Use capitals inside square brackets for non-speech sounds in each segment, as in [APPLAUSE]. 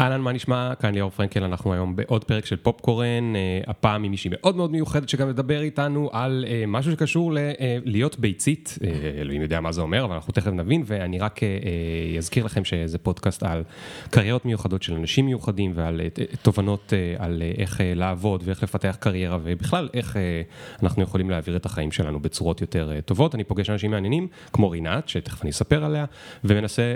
אהלן, מה נשמע? כאן ליאור פרנקל, אנחנו היום בעוד פרק של פופקורן, אה, הפעם עם מישהי מאוד מאוד מיוחדת שגם מדבר איתנו על אה, משהו שקשור ללהיות אה, ביצית, אלוהים יודע מה זה אומר, אבל אנחנו תכף נבין, ואני רק אזכיר לכם שזה פודקאסט על קריירות מיוחדות של אנשים מיוחדים ועל תובנות על איך לעבוד ואיך לפתח קריירה ובכלל איך אנחנו יכולים להעביר את החיים שלנו בצורות יותר טובות. אני פוגש אנשים מעניינים, כמו רינת, שתכף אני אספר עליה, ומנסה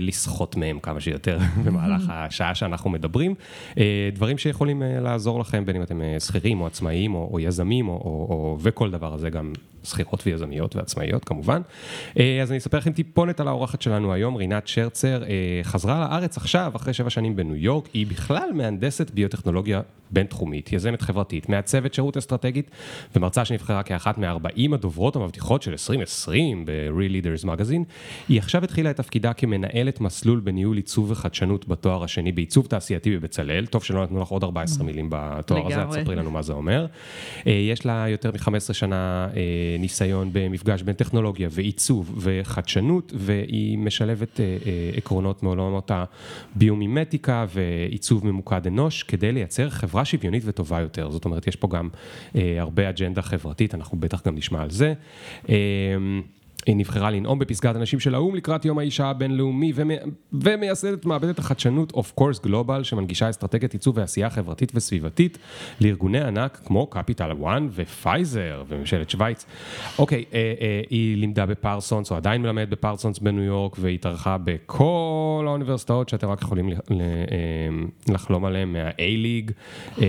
לסחוט מהם כמה שיותר [LAUGHS] במהלך השעה. [LAUGHS] השעה שאנחנו מדברים, אה, דברים שיכולים אה, לעזור לכם, בין אם אתם אה, שכירים או עצמאיים או, או יזמים או, או, או, וכל דבר הזה, גם שכירות ויזמיות ועצמאיות כמובן. אז אני אספר לכם טיפונת על האורחת שלנו היום, רינת שרצר, חזרה לארץ עכשיו, אחרי שבע שנים בניו יורק, היא בכלל מהנדסת ביוטכנולוגיה בינתחומית, יזמת חברתית, מעצבת שירות אסטרטגית ומרצה שנבחרה כאחת מ-40 הדוברות המבטיחות של 2020 ב-Real Leaders Magazine. היא עכשיו התחילה את תפקידה כמנהלת מסלול בניהול עיצוב וחדשנות בתואר השני בעיצוב תעשייתי בבצלאל, טוב שלא נתנו לך עוד 14 מילים בתואר הזה, אז ספרי לנו מה זה אומר. אה, יש לה יותר מ-15 שנה אה, ניסיון במפגש בין טכנולוגיה ועיצוב וחדשנות, והיא משלבת אה, עקרונות מעולמות הביומימטיקה ועיצוב ממוקד אנוש כדי לייצר חברה שוויונית וטובה יותר, זאת אומרת, יש פה גם אה, הרבה אג'נדה חברתית, אנחנו בטח גם נשמע על זה. היא נבחרה לנאום בפסגת הנשים של האו"ם לקראת יום האישה הבינלאומי ומי... ומייסדת מעבדת החדשנות of course global שמנגישה אסטרטגיית עיצוב ועשייה חברתית וסביבתית לארגוני ענק כמו קפיטל 1 ופייזר וממשלת שווייץ. אוקיי, אה, אה, היא לימדה בפרסונס או עדיין מלמדת בפרסונס בניו יורק והיא התארחה בכל האוניברסיטאות שאתם רק יכולים אה, לחלום עליהן מה-Ivy League. אה,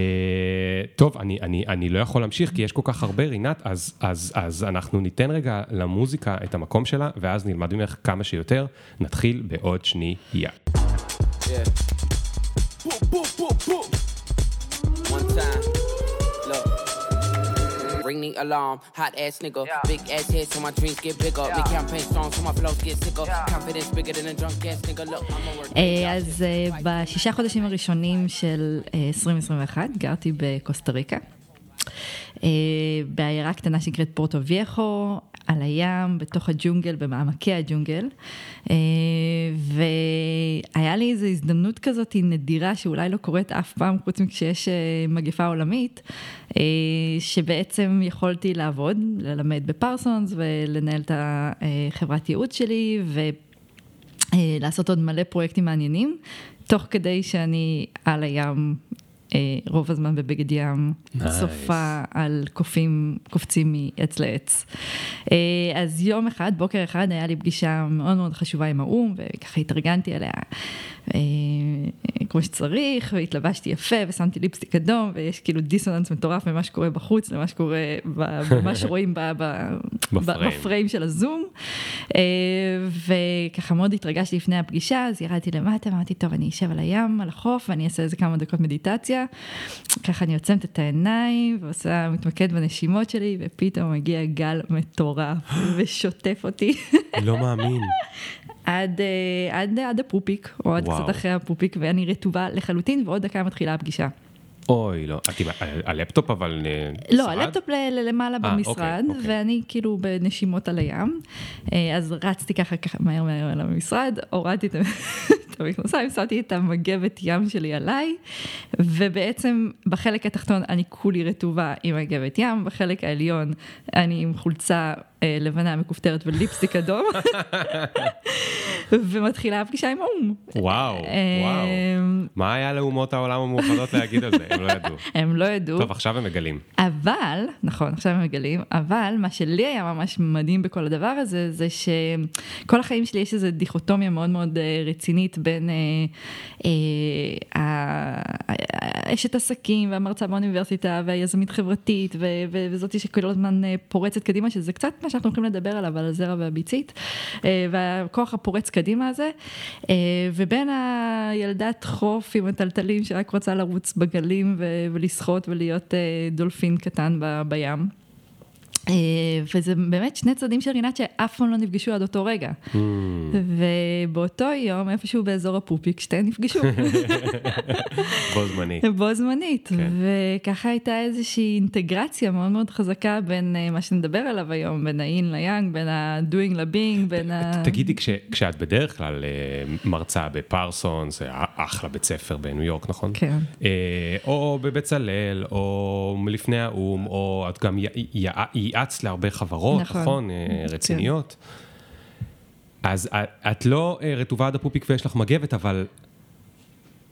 טוב, אני, אני, אני לא יכול להמשיך כי יש כל כך הרבה רינת, אז, אז, אז אנחנו ניתן רגע למוזיקה את המקום שלה, ואז נלמד ממך כמה שיותר. נתחיל בעוד שנייה. Yeah. Ring the alarm, hot ass nigga. Yeah. Big ass head so my dreams get bigger. Yeah. Big campaign strong so my flows get sicker. Yeah. Confidence bigger than a drunk ass nigga. Look, I'm a work. אז בשישה חודשים הראשונים של 2021 גרתי בקוסטה ריקה. בעיירה קטנה שנקראת פורטו ויחו, על הים, בתוך הג'ונגל, במעמקי הג'ונגל. אה, והיה לי איזו הזדמנות כזאת נדירה, שאולי לא קורית אף פעם, חוץ מכשיש אה, מגפה עולמית, אה, שבעצם יכולתי לעבוד, ללמד בפרסונס ולנהל את החברת ייעוץ שלי, ולעשות עוד מלא פרויקטים מעניינים, תוך כדי שאני על הים רוב הזמן בבגד ים, nice. סופה על קופים קופצים מעץ לעץ. אה, אז יום אחד, בוקר אחד, היה לי פגישה מאוד מאוד חשובה עם האו"ם, וככה התארגנתי עליה. אה, כמו שצריך, והתלבשתי יפה, ושמתי ליפסטיק אדום, ויש כאילו דיסוננס מטורף ממה שקורה בחוץ למה שקורה, במה [LAUGHS] שרואים בפריים של הזום. אה, וככה מאוד התרגשתי לפני הפגישה, אז ירדתי למטה, אמרתי, טוב, אני אשב על הים, על החוף, ואני אעשה איזה כמה דקות מדיטציה. ככה אני עוצמת את העיניים, ועושה, מתמקד בנשימות שלי, ופתאום מגיע גל מטורף, [GASPS] ושוטף אותי. לא מאמין. [LAUGHS] עד, אה, עד, עד הפופיק, או עד וואו. קצת אחרי הפופיק, ואני רטובה לחלוטין, ועוד דקה מתחילה הפגישה. אוי, לא, את עם הלפטופ אבל... אה, לא, הלפטופ למעלה אה, אה, במשרד, אוקיי, אוקיי. ואני כאילו בנשימות על הים. אז רצתי ככה, ככה מהר מהר למשרד, הורדתי [LAUGHS] את המכנסיים, שמתי את המגבת ים שלי עליי, ובעצם בחלק התחתון אני כולי רטובה עם מגבת ים, בחלק העליון אני עם חולצה אה, לבנה מכופתרת וליפסטיק אדום, [LAUGHS] ומתחילה הפגישה עם האו"ם. וואו, וואו. מה היה לאומות העולם המאוחדות להגיד על זה? הם לא ידעו. [LAUGHS] הם לא ידעו. טוב, עכשיו הם מגלים. אבל, נכון, עכשיו הם מגלים, אבל מה שלי היה ממש מדהים בכל הדבר הזה, זה שכל החיים שלי יש איזו דיכוטומיה מאוד מאוד אה, רצינית בין אשת עסקים והמרצה באוניברסיטה והיזמית חברתית וזאתי שכל הזמן פורצת קדימה, שזה קצת מה שאנחנו הולכים לדבר עליו, על הזרע והביצית, אה, והכוח הפורץ קדימה הזה, אה, ובין הילדת חוף עם הטלטלים שרק רוצה לרוץ בגלים ולשחות ולהיות אה, דולפין קטן בים. אה, וזה באמת שני צדדים של רינת שאף פעם לא נפגשו עד אותו רגע. Mm. ובאותו יום, איפשהו באזור הפופיק, שתיהן נפגשו. [LAUGHS] בו זמנית. בו זמנית. כן. וככה הייתה איזושהי אינטגרציה מאוד מאוד חזקה בין אה, מה שנדבר עליו היום, בין האין ליאנג, בין ה-doing לבינג, בין ה... תגידי, כש, כשאת בדרך כלל מרצה בפרסונס, אחלה בית ספר בניו יורק, נכון? כן. או בבצלאל, או לפני האו"ם, או את גם ייעצת להרבה חברות, נכון, נכון כן. רציניות. אז את לא אה, רטובה עד הפופיק ויש לך מגבת, אבל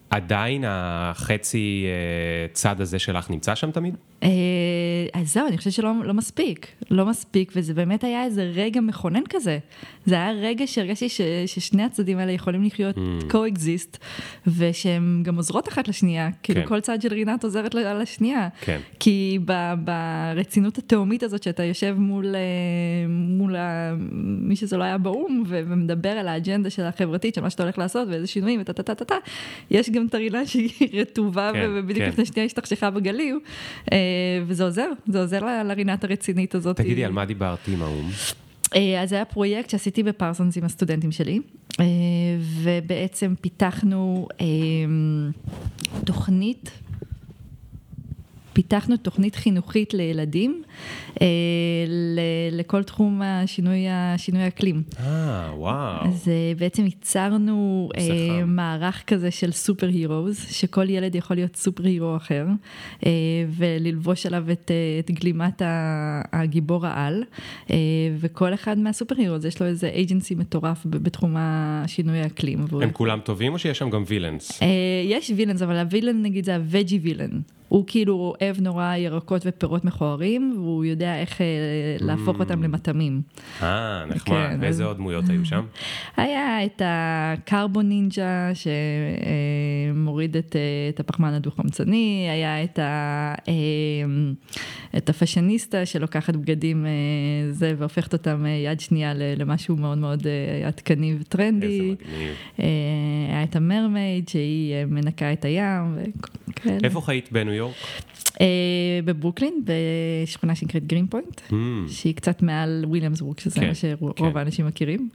עדיין החצי אה, צד הזה שלך נמצא שם תמיד? אה, אז זהו, אני חושבת שלא לא מספיק, לא מספיק, וזה באמת היה איזה רגע מכונן כזה. זה היה רגע שהרגשתי ש, ששני הצדדים האלה יכולים לחיות mm. co-exist, ושהם גם עוזרות אחת לשנייה, כאילו כן. כל צד של רינת עוזרת לשנייה. כן. כי ב, ברצינות התהומית הזאת שאתה יושב מול, מול ה, מי שזה לא היה באו"ם, ומדבר על האג'נדה של החברתית, של מה שאתה הולך לעשות, ואיזה שינויים, וטה טה טה טה, יש גם את הרינה שהיא [LAUGHS] רטובה, כן, ובדיוק כן. לפני שנייה השתכשכה בגליל, אה, וזה עוזר, זה עוזר לרינת הרצינית הזאת. תגידי, על מה דיברת עם האו"ם? אה, אז זה היה פרויקט שעשיתי בפרסונס עם הסטודנטים שלי, אה, ובעצם פיתחנו תוכנית פיתחנו תוכנית חינוכית לילדים אה, לכל תחום השינוי, השינוי האקלים. אה, וואו. אז אה, בעצם ייצרנו אה, מערך כזה של סופר הירוז, שכל ילד יכול להיות סופר הירו אחר, אה, וללבוש עליו את, אה, את גלימת הגיבור העל, אה, וכל אחד מהסופר הירוז יש לו איזה אייג'נסי מטורף בתחום השינוי האקלים. הם כולם טובים או שיש שם גם וילאנס? אה, יש וילאנס, אבל הווילן נגיד זה הווג'י וילן. הוא כאילו אוהב נורא ירקות ופירות מכוערים, והוא יודע איך אה, להפוך אותם mm. למטעמים. אה, נחמד. כן, ואיזה עוד דמויות היו שם? היה את הקרבון נינג'ה, שמוריד את, אה, את הפחמן הדו-חמצני, היה את, ה, אה, את הפאשיניסטה שלוקחת בגדים זה והופכת אותם יד שנייה למשהו מאוד מאוד עדכני וטרנדי. היה את ה mermaid, שהיא מנקה את הים וכאלה. איפה חיית בניו יורק? אה, בברוקלין, בשכונה שנקראת גרין פוינט, אממ. שהיא קצת מעל וויליאמסבורג, שזה כן, מה שרוב כן. האנשים מכירים.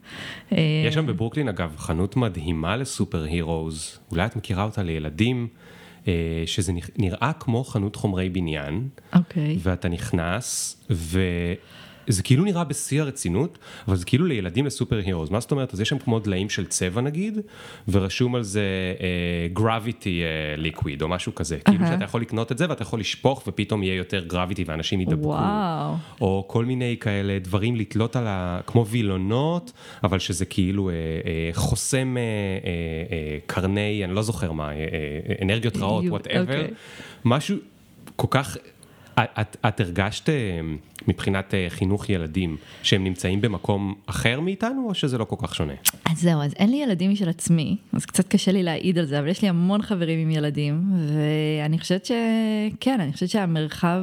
יש אה, שם בברוקלין, אגב, חנות מדהימה ל super heroes, אולי את מכירה אותה לילדים, אה, שזה נראה כמו חנות חומרי בניין, אוקיי. אוקיי. ואתה נכנס, ו... זה כאילו נראה בשיא הרצינות, אבל זה כאילו לילדים ל super heroes. מה זאת אומרת? אז יש שם כמו דליים של צבע נגיד, ורשום על זה אה, gravity אה, או משהו כזה. אה-הא. כאילו שאתה יכול לקנות את זה ואתה יכול לשפוך ופתאום יהיה יותר gravity ואנשים ידבקו. וואו. או כל מיני כאלה דברים לתלות על ה... כמו וילונות, אבל שזה כאילו אה, אה, חוסם אה, אה, uh, קרני, אני לא זוכר מה, אה, אה, אנרגיות רעות, whatever. אוקיי. משהו כל כך... את, את הרגשת מבחינת אה, חינוך ילדים שהם נמצאים במקום אחר מאיתנו או שזה לא כל כך שונה? אז זהו, אז אין לי ילדים משל עצמי, אז קצת קשה לי להעיד על זה, אבל יש לי המון חברים עם ילדים, ואני חושבת שכן, אני חושבת שהמרחב...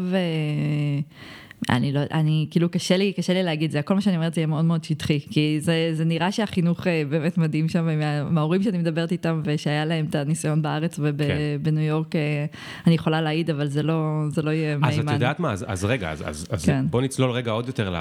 אני לא, אני, כאילו קשה לי, קשה לי להגיד זה, כל מה שאני אומרת זה יהיה מאוד מאוד שטחי, כי זה, זה נראה שהחינוך אה, באמת מדהים שם, מההורים שאני מדברת איתם ושהיה להם את הניסיון בארץ ובניו כן. יורק, אה, אני יכולה להעיד, אבל זה לא, זה לא יהיה מהימן. אז את יודעת מה, אז, אז רגע, אז, אז, אז כן. בוא נצלול רגע עוד יותר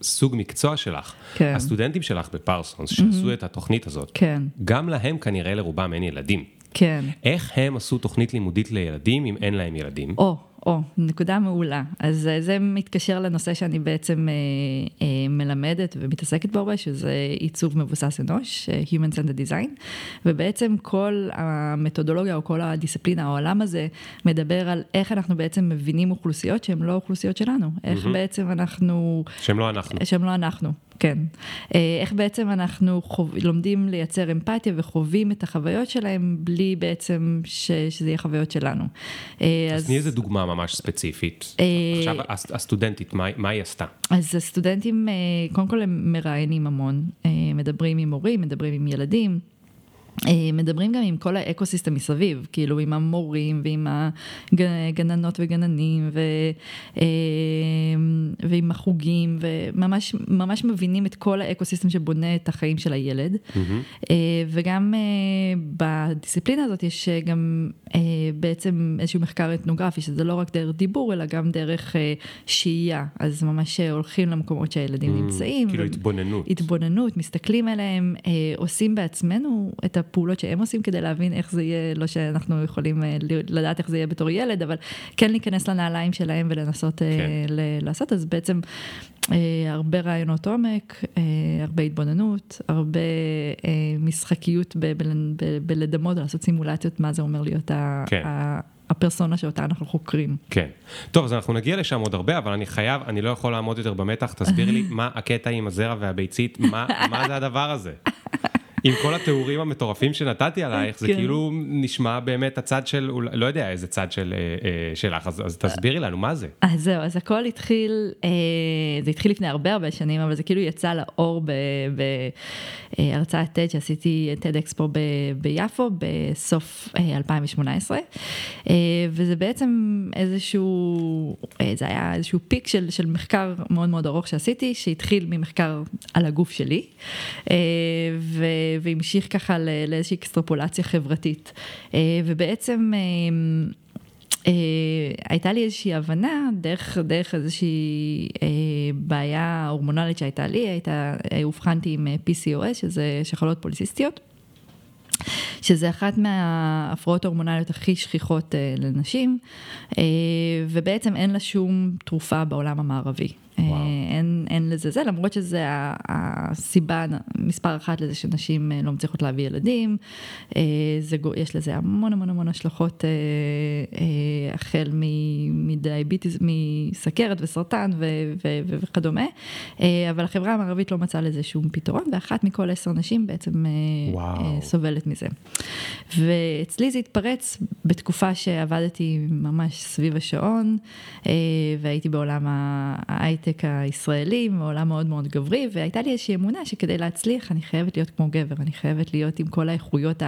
לסוג מקצוע שלך. כן. הסטודנטים שלך בפרסונס, שעשו mm-hmm. את התוכנית הזאת, כן. גם להם כנראה לרובם אין ילדים. כן. איך הם עשו תוכנית לימודית לילדים אם אין להם ילדים? או, או, נקודה מעולה. אז אה, זה מתקשר לנושא שאני בעצם אה, אה, מלמדת ומתעסקת בו הרבה, שזה עיצוב מבוסס אנוש, אה, Human Centered Design, ובעצם כל המתודולוגיה או כל הדיסציפלינה, העולם הזה, מדבר על איך אנחנו בעצם מבינים אוכלוסיות שהן לא אוכלוסיות שלנו, איך mm-hmm. בעצם אנחנו... שהן לא אנחנו. שהן לא אנחנו. כן. אה, איך בעצם אנחנו חוב... לומדים לייצר אמפתיה וחווים את החוויות שלהם בלי בעצם ש... שזה יהיה חוויות שלנו. אז, אז תני איזה דוגמה ממש ספציפית. אה, עכשיו הסטודנטית, מה, מה היא עשתה? אז הסטודנטים, אה, קודם כל הם מראיינים המון, מדברים עם הורים, מדברים עם ילדים. מדברים גם עם כל האקוסיסטם מסביב, כאילו עם המורים ועם הגננות וגננים ו, ועם החוגים, וממש מבינים את כל האקוסיסטם שבונה את החיים של הילד. Mm-hmm. וגם בדיסציפלינה הזאת יש גם בעצם איזשהו מחקר אתנוגרפי, שזה לא רק דרך דיבור, אלא גם דרך שהייה. אז ממש הולכים למקומות שהילדים mm, נמצאים. כאילו התבוננות. התבוננות, מסתכלים עליהם, עושים בעצמנו את ה... הפעולות שהם עושים כדי להבין איך זה יהיה, לא שאנחנו יכולים אה, לדעת איך זה יהיה בתור ילד, אבל כן להיכנס לנעליים שלהם ולנסות אה, כן. לעשות, אז בעצם אה, הרבה רעיונות עומק, הרבה התבוננות, הרבה משחקיות בלדמות, לעשות סימולציות, מה זה אומר להיות כן. ה... הפרסונה שאותה אנחנו חוקרים. כן. טוב, אז אנחנו נגיע לשם עוד הרבה, אבל אני חייב, אני לא יכול לעמוד יותר במתח, תסבירי לי [LAUGHS] מה הקטע עם הזרע והביצית, מה, מה זה הדבר הזה? [LAUGHS] עם כל התיאורים המטורפים שנתתי עלייך, זה כן. כאילו נשמע באמת הצד של, לא יודע איזה צד של, אה, אה, שלך, אז, אז תסבירי לנו מה זה. אז זהו, אז הכל התחיל, אה, זה התחיל לפני הרבה הרבה שנים, אבל זה כאילו יצא לאור בהרצאת TED שעשיתי, TED אקספו ביפו בסוף 2018, וזה בעצם איזשהו, זה היה איזשהו פיק של, של מחקר מאוד מאוד ארוך שעשיתי, שהתחיל ממחקר על הגוף שלי. ו... והמשיך ככה לאיזושהי אקסטרפולציה חברתית. אה, ובעצם... אה, אה, הייתה לי איזושהי הבנה דרך, דרך איזושהי בעיה הורמונלית שהייתה לי, הייתה, אובחנתי עם PCOS, שזה שחלות פוליסיסטיות. שזה אחת מההפרעות ההורמונליות הכי שכיחות לנשים, ובעצם אין לה שום תרופה בעולם המערבי. אה, אין, אין לזה זה, למרות שזה הסיבה מספר אחת לזה שנשים אה, לא מצליחות להביא ילדים, אה, זה, יש לזה המון המון המון השלכות החל מדיאביטיס, מסכרת וסרטן ו, ו, ו, וכדומה, אבל החברה המערבית לא מצאה לזה שום פתרון, ואחת מכל עשר נשים בעצם וואו. סובלת מזה. ואצלי זה התפרץ בתקופה שעבדתי ממש סביב השעון, והייתי בעולם ההייטק. ההייטק הישראלי, מעולם מאוד מאוד גברי, והייתה לי איזושהי אמונה שכדי להצליח אני חייבת להיות כמו גבר, אני חייבת להיות עם כל האיכויות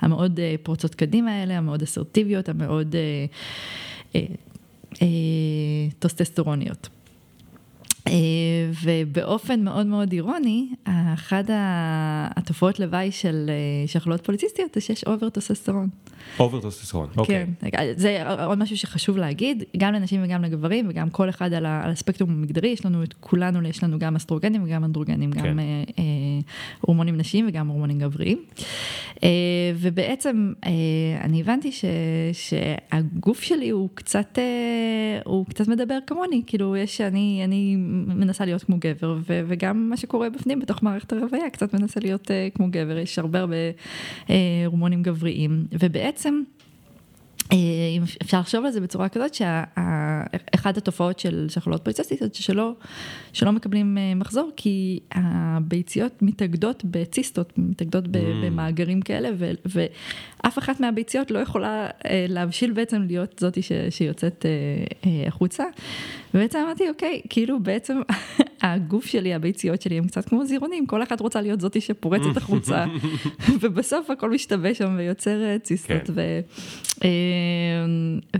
המאוד אה, פורצות קדימה האלה, המאוד אסרטיביות, המאוד אה, אה, טסטוסטרוניות. אה, ובאופן מאוד מאוד אירוני, אחת התופעות לוואי של שחלות פוליציסטיות זה שיש over טסטוסטרון. over טסטוסטרון, אוקיי. כן, זה עוד משהו שחשוב להגיד, גם לנשים וגם לגברים וגם כל אחד על הספקטרום המגדרי, יש לנו את כולנו, יש לנו גם אסטרוגנים וגם אנדרוגנים, גם כן. אה, אה, הורמונים נשיים וגם הורמונים גבריים. אה, ובעצם אני הבנתי ש, שהגוף שלי הוא קצת, הוא קצת מדבר כמוני, כאילו יש, אני, אני מנסה להיות כמו גבר, ו, וגם מה שקורה בפנים בתוך מערכת הרוויה קצת מנסה להיות כמו גבר, יש הרבה הרבה הורמונים גבריים, ובעצם בעצם, אה, אם אפשר לחשוב על זה בצורה כזאת, שאחת התופעות של שחלות פוליציסטיות זה שלא, שלא מקבלים אה, מחזור, כי הביציות מתאגדות בציסטות, מתאגדות mm. במאגרים כאלה, ו, ואף אחת מהביציות לא יכולה אה, להבשיל בעצם להיות זאתי שיוצאת החוצה. ובעצם אמרתי, אוקיי, כאילו בעצם [LAUGHS] הגוף שלי, הביציות שלי הם קצת כמו זירונים, כל אחת רוצה להיות זאתי שפורצת [LAUGHS] החוצה, ובסוף הכל משתבש שם ויוצר אה, ציסטות. כן. ו... אה,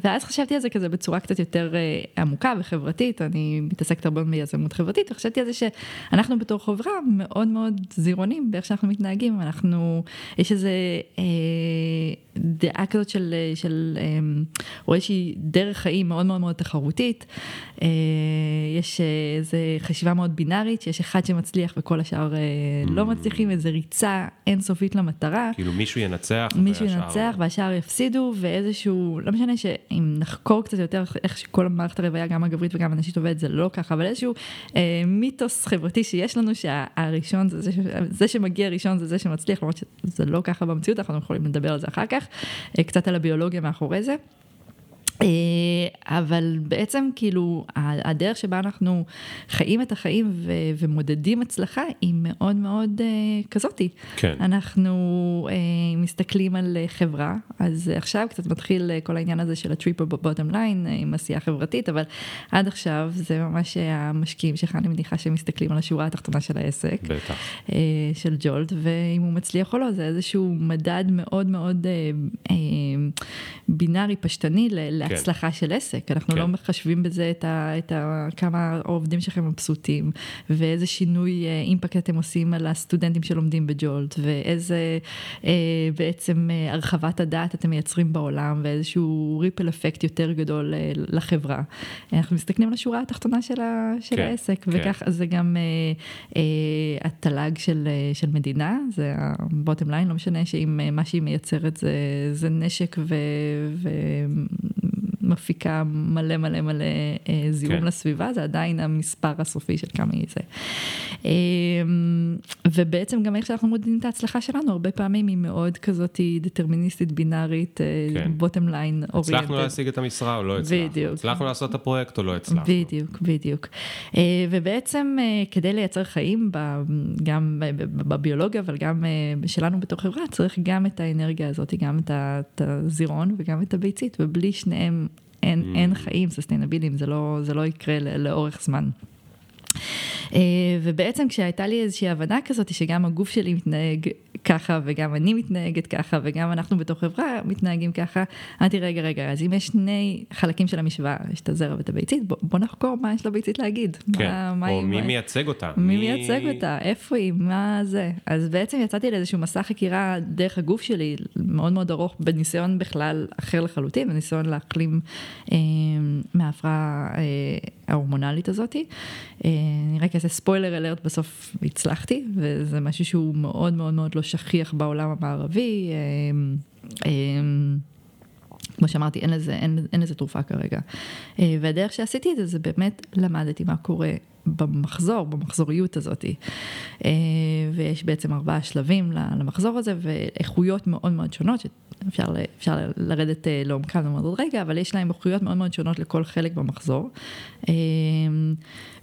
ואז חשבתי על זה כזה בצורה קצת יותר אה, עמוקה וחברתית, אני מתעסקת הרבה ביזמות חברתית, וחשבתי על זה שאנחנו בתור חברה מאוד מאוד זירונים באיך שאנחנו מתנהגים, אנחנו, יש איזה אה, eh, דעה כזאת של, של אה, או איזושהי דרך חיים מאוד מאוד מאוד תחרותית, אה, יש איזה חשיבה חשיבה מאוד בינארית, שיש אחד שמצליח וכל השאר אה, לא mm. מצליחים, איזו ריצה אינסופית למטרה. כאילו מישהו ינצח. מישהו והשאר... ינצח והשאר יפסידו, ואיזשהו, לא משנה שאם נחקור קצת יותר איך שכל המערכת הרוויה, גם הגברית וגם הנשית עובדת, זה לא ככה, אבל איזשהו אה, מיתוס חברתי שיש לנו, שהראשון זה זה, זה שמגיע ראשון זה זה שמצליח, למרות שזה לא ככה במציאות, אנחנו יכולים לדבר על זה אחר כך, אה, קצת על הביולוגיה מאחורי זה. אבל בעצם כאילו הדרך שבה אנחנו חיים את החיים ו- ומודדים הצלחה היא מאוד מאוד כזאתי. כן. אנחנו מסתכלים על חברה, אז עכשיו קצת מתחיל כל העניין הזה של הטריפל בוטום ליין עם עשייה חברתית, אבל עד עכשיו זה ממש המשקיעים שלך, אני מניחה שהם מסתכלים על השורה התחתונה של העסק. בטח. של ג'ולט, ואם הוא מצליח או לא, זה איזשהו מדד מאוד מאוד בינארי, פשטני. כן. של עסק, אנחנו כן. לא מחשבים בזה את, ה, את ה, כמה העובדים שלכם מבסוטים, ואיזה שינוי אה, אימפקט אתם עושים על הסטודנטים שלומדים בג'ולט, ואיזה אה, בעצם אה, הרחבת הדעת אתם מייצרים בעולם, ואיזשהו ריפל אפקט יותר גדול אה, לחברה. אנחנו מסתכלים על השורה התחתונה של, ה, של כן, העסק, כן. וכך זה גם אה, אה, התל"ג של, אה, של מדינה, זה ה-bottom line, לא משנה שאם אה, מה שהיא מייצרת זה, זה נשק ו... ו מפיקה מלא מלא מלא אה, זיהום כן. לסביבה, זה עדיין המספר הסופי של כמה היא זה. אה, ובעצם גם איך שאנחנו מודדים את ההצלחה שלנו, הרבה פעמים היא מאוד כזאת דטרמיניסטית, בינארית, בוטם ליין אוריינטד. הצלחנו להשיג את המשרה או לא הצלחנו? בדיוק. הצלחנו לעשות את הפרויקט או לא הצלחנו? בדיוק, בדיוק. אה, ובעצם אה, כדי לייצר חיים, גם בביולוגיה, אבל גם אה, שלנו בתור חברה, צריך גם את האנרגיה הזאת, גם את הזירון וגם את הביצית, ובלי שניהם אין, mm. אין חיים סוסטיינביליים, זה לא, זה לא יקרה לאורך זמן. אה, ובעצם כשהייתה לי איזושהי הבנה כזאת שגם הגוף שלי מתנהג ככה וגם אני מתנהגת ככה וגם אנחנו בתור חברה מתנהגים ככה, אמרתי רגע רגע אז אם יש שני חלקים של המשוואה, יש את הזרע ואת הביצית, בוא, בוא נחקור מה יש לביצית להגיד. כן, מה, מה או מי מה... מייצג אותה. מי, מי מייצג אותה, איפה היא, מה זה. אז בעצם יצאתי לאיזשהו מסע חקירה דרך הגוף שלי, מאוד מאוד ארוך, בניסיון בכלל אחר לחלוטין, בניסיון להחלים אה, מההפרעה אה, ההורמונלית הזאתי. אה, אני רק אעשה ספוילר אלרט, בסוף הצלחתי, וזה משהו שהוא מאוד מאוד מאוד לא שכיח בעולם המערבי. אה, אה, כמו שאמרתי, אין לזה, אין, אין לזה תרופה כרגע. והדרך שעשיתי את זה, זה באמת למדתי מה קורה במחזור, במחזוריות הזאת. ויש בעצם ארבעה שלבים למחזור הזה, ואיכויות מאוד מאוד שונות, שאפשר אפשר לרדת לעומקם למוד עוד רגע, אבל יש להם איכויות מאוד מאוד שונות לכל חלק במחזור.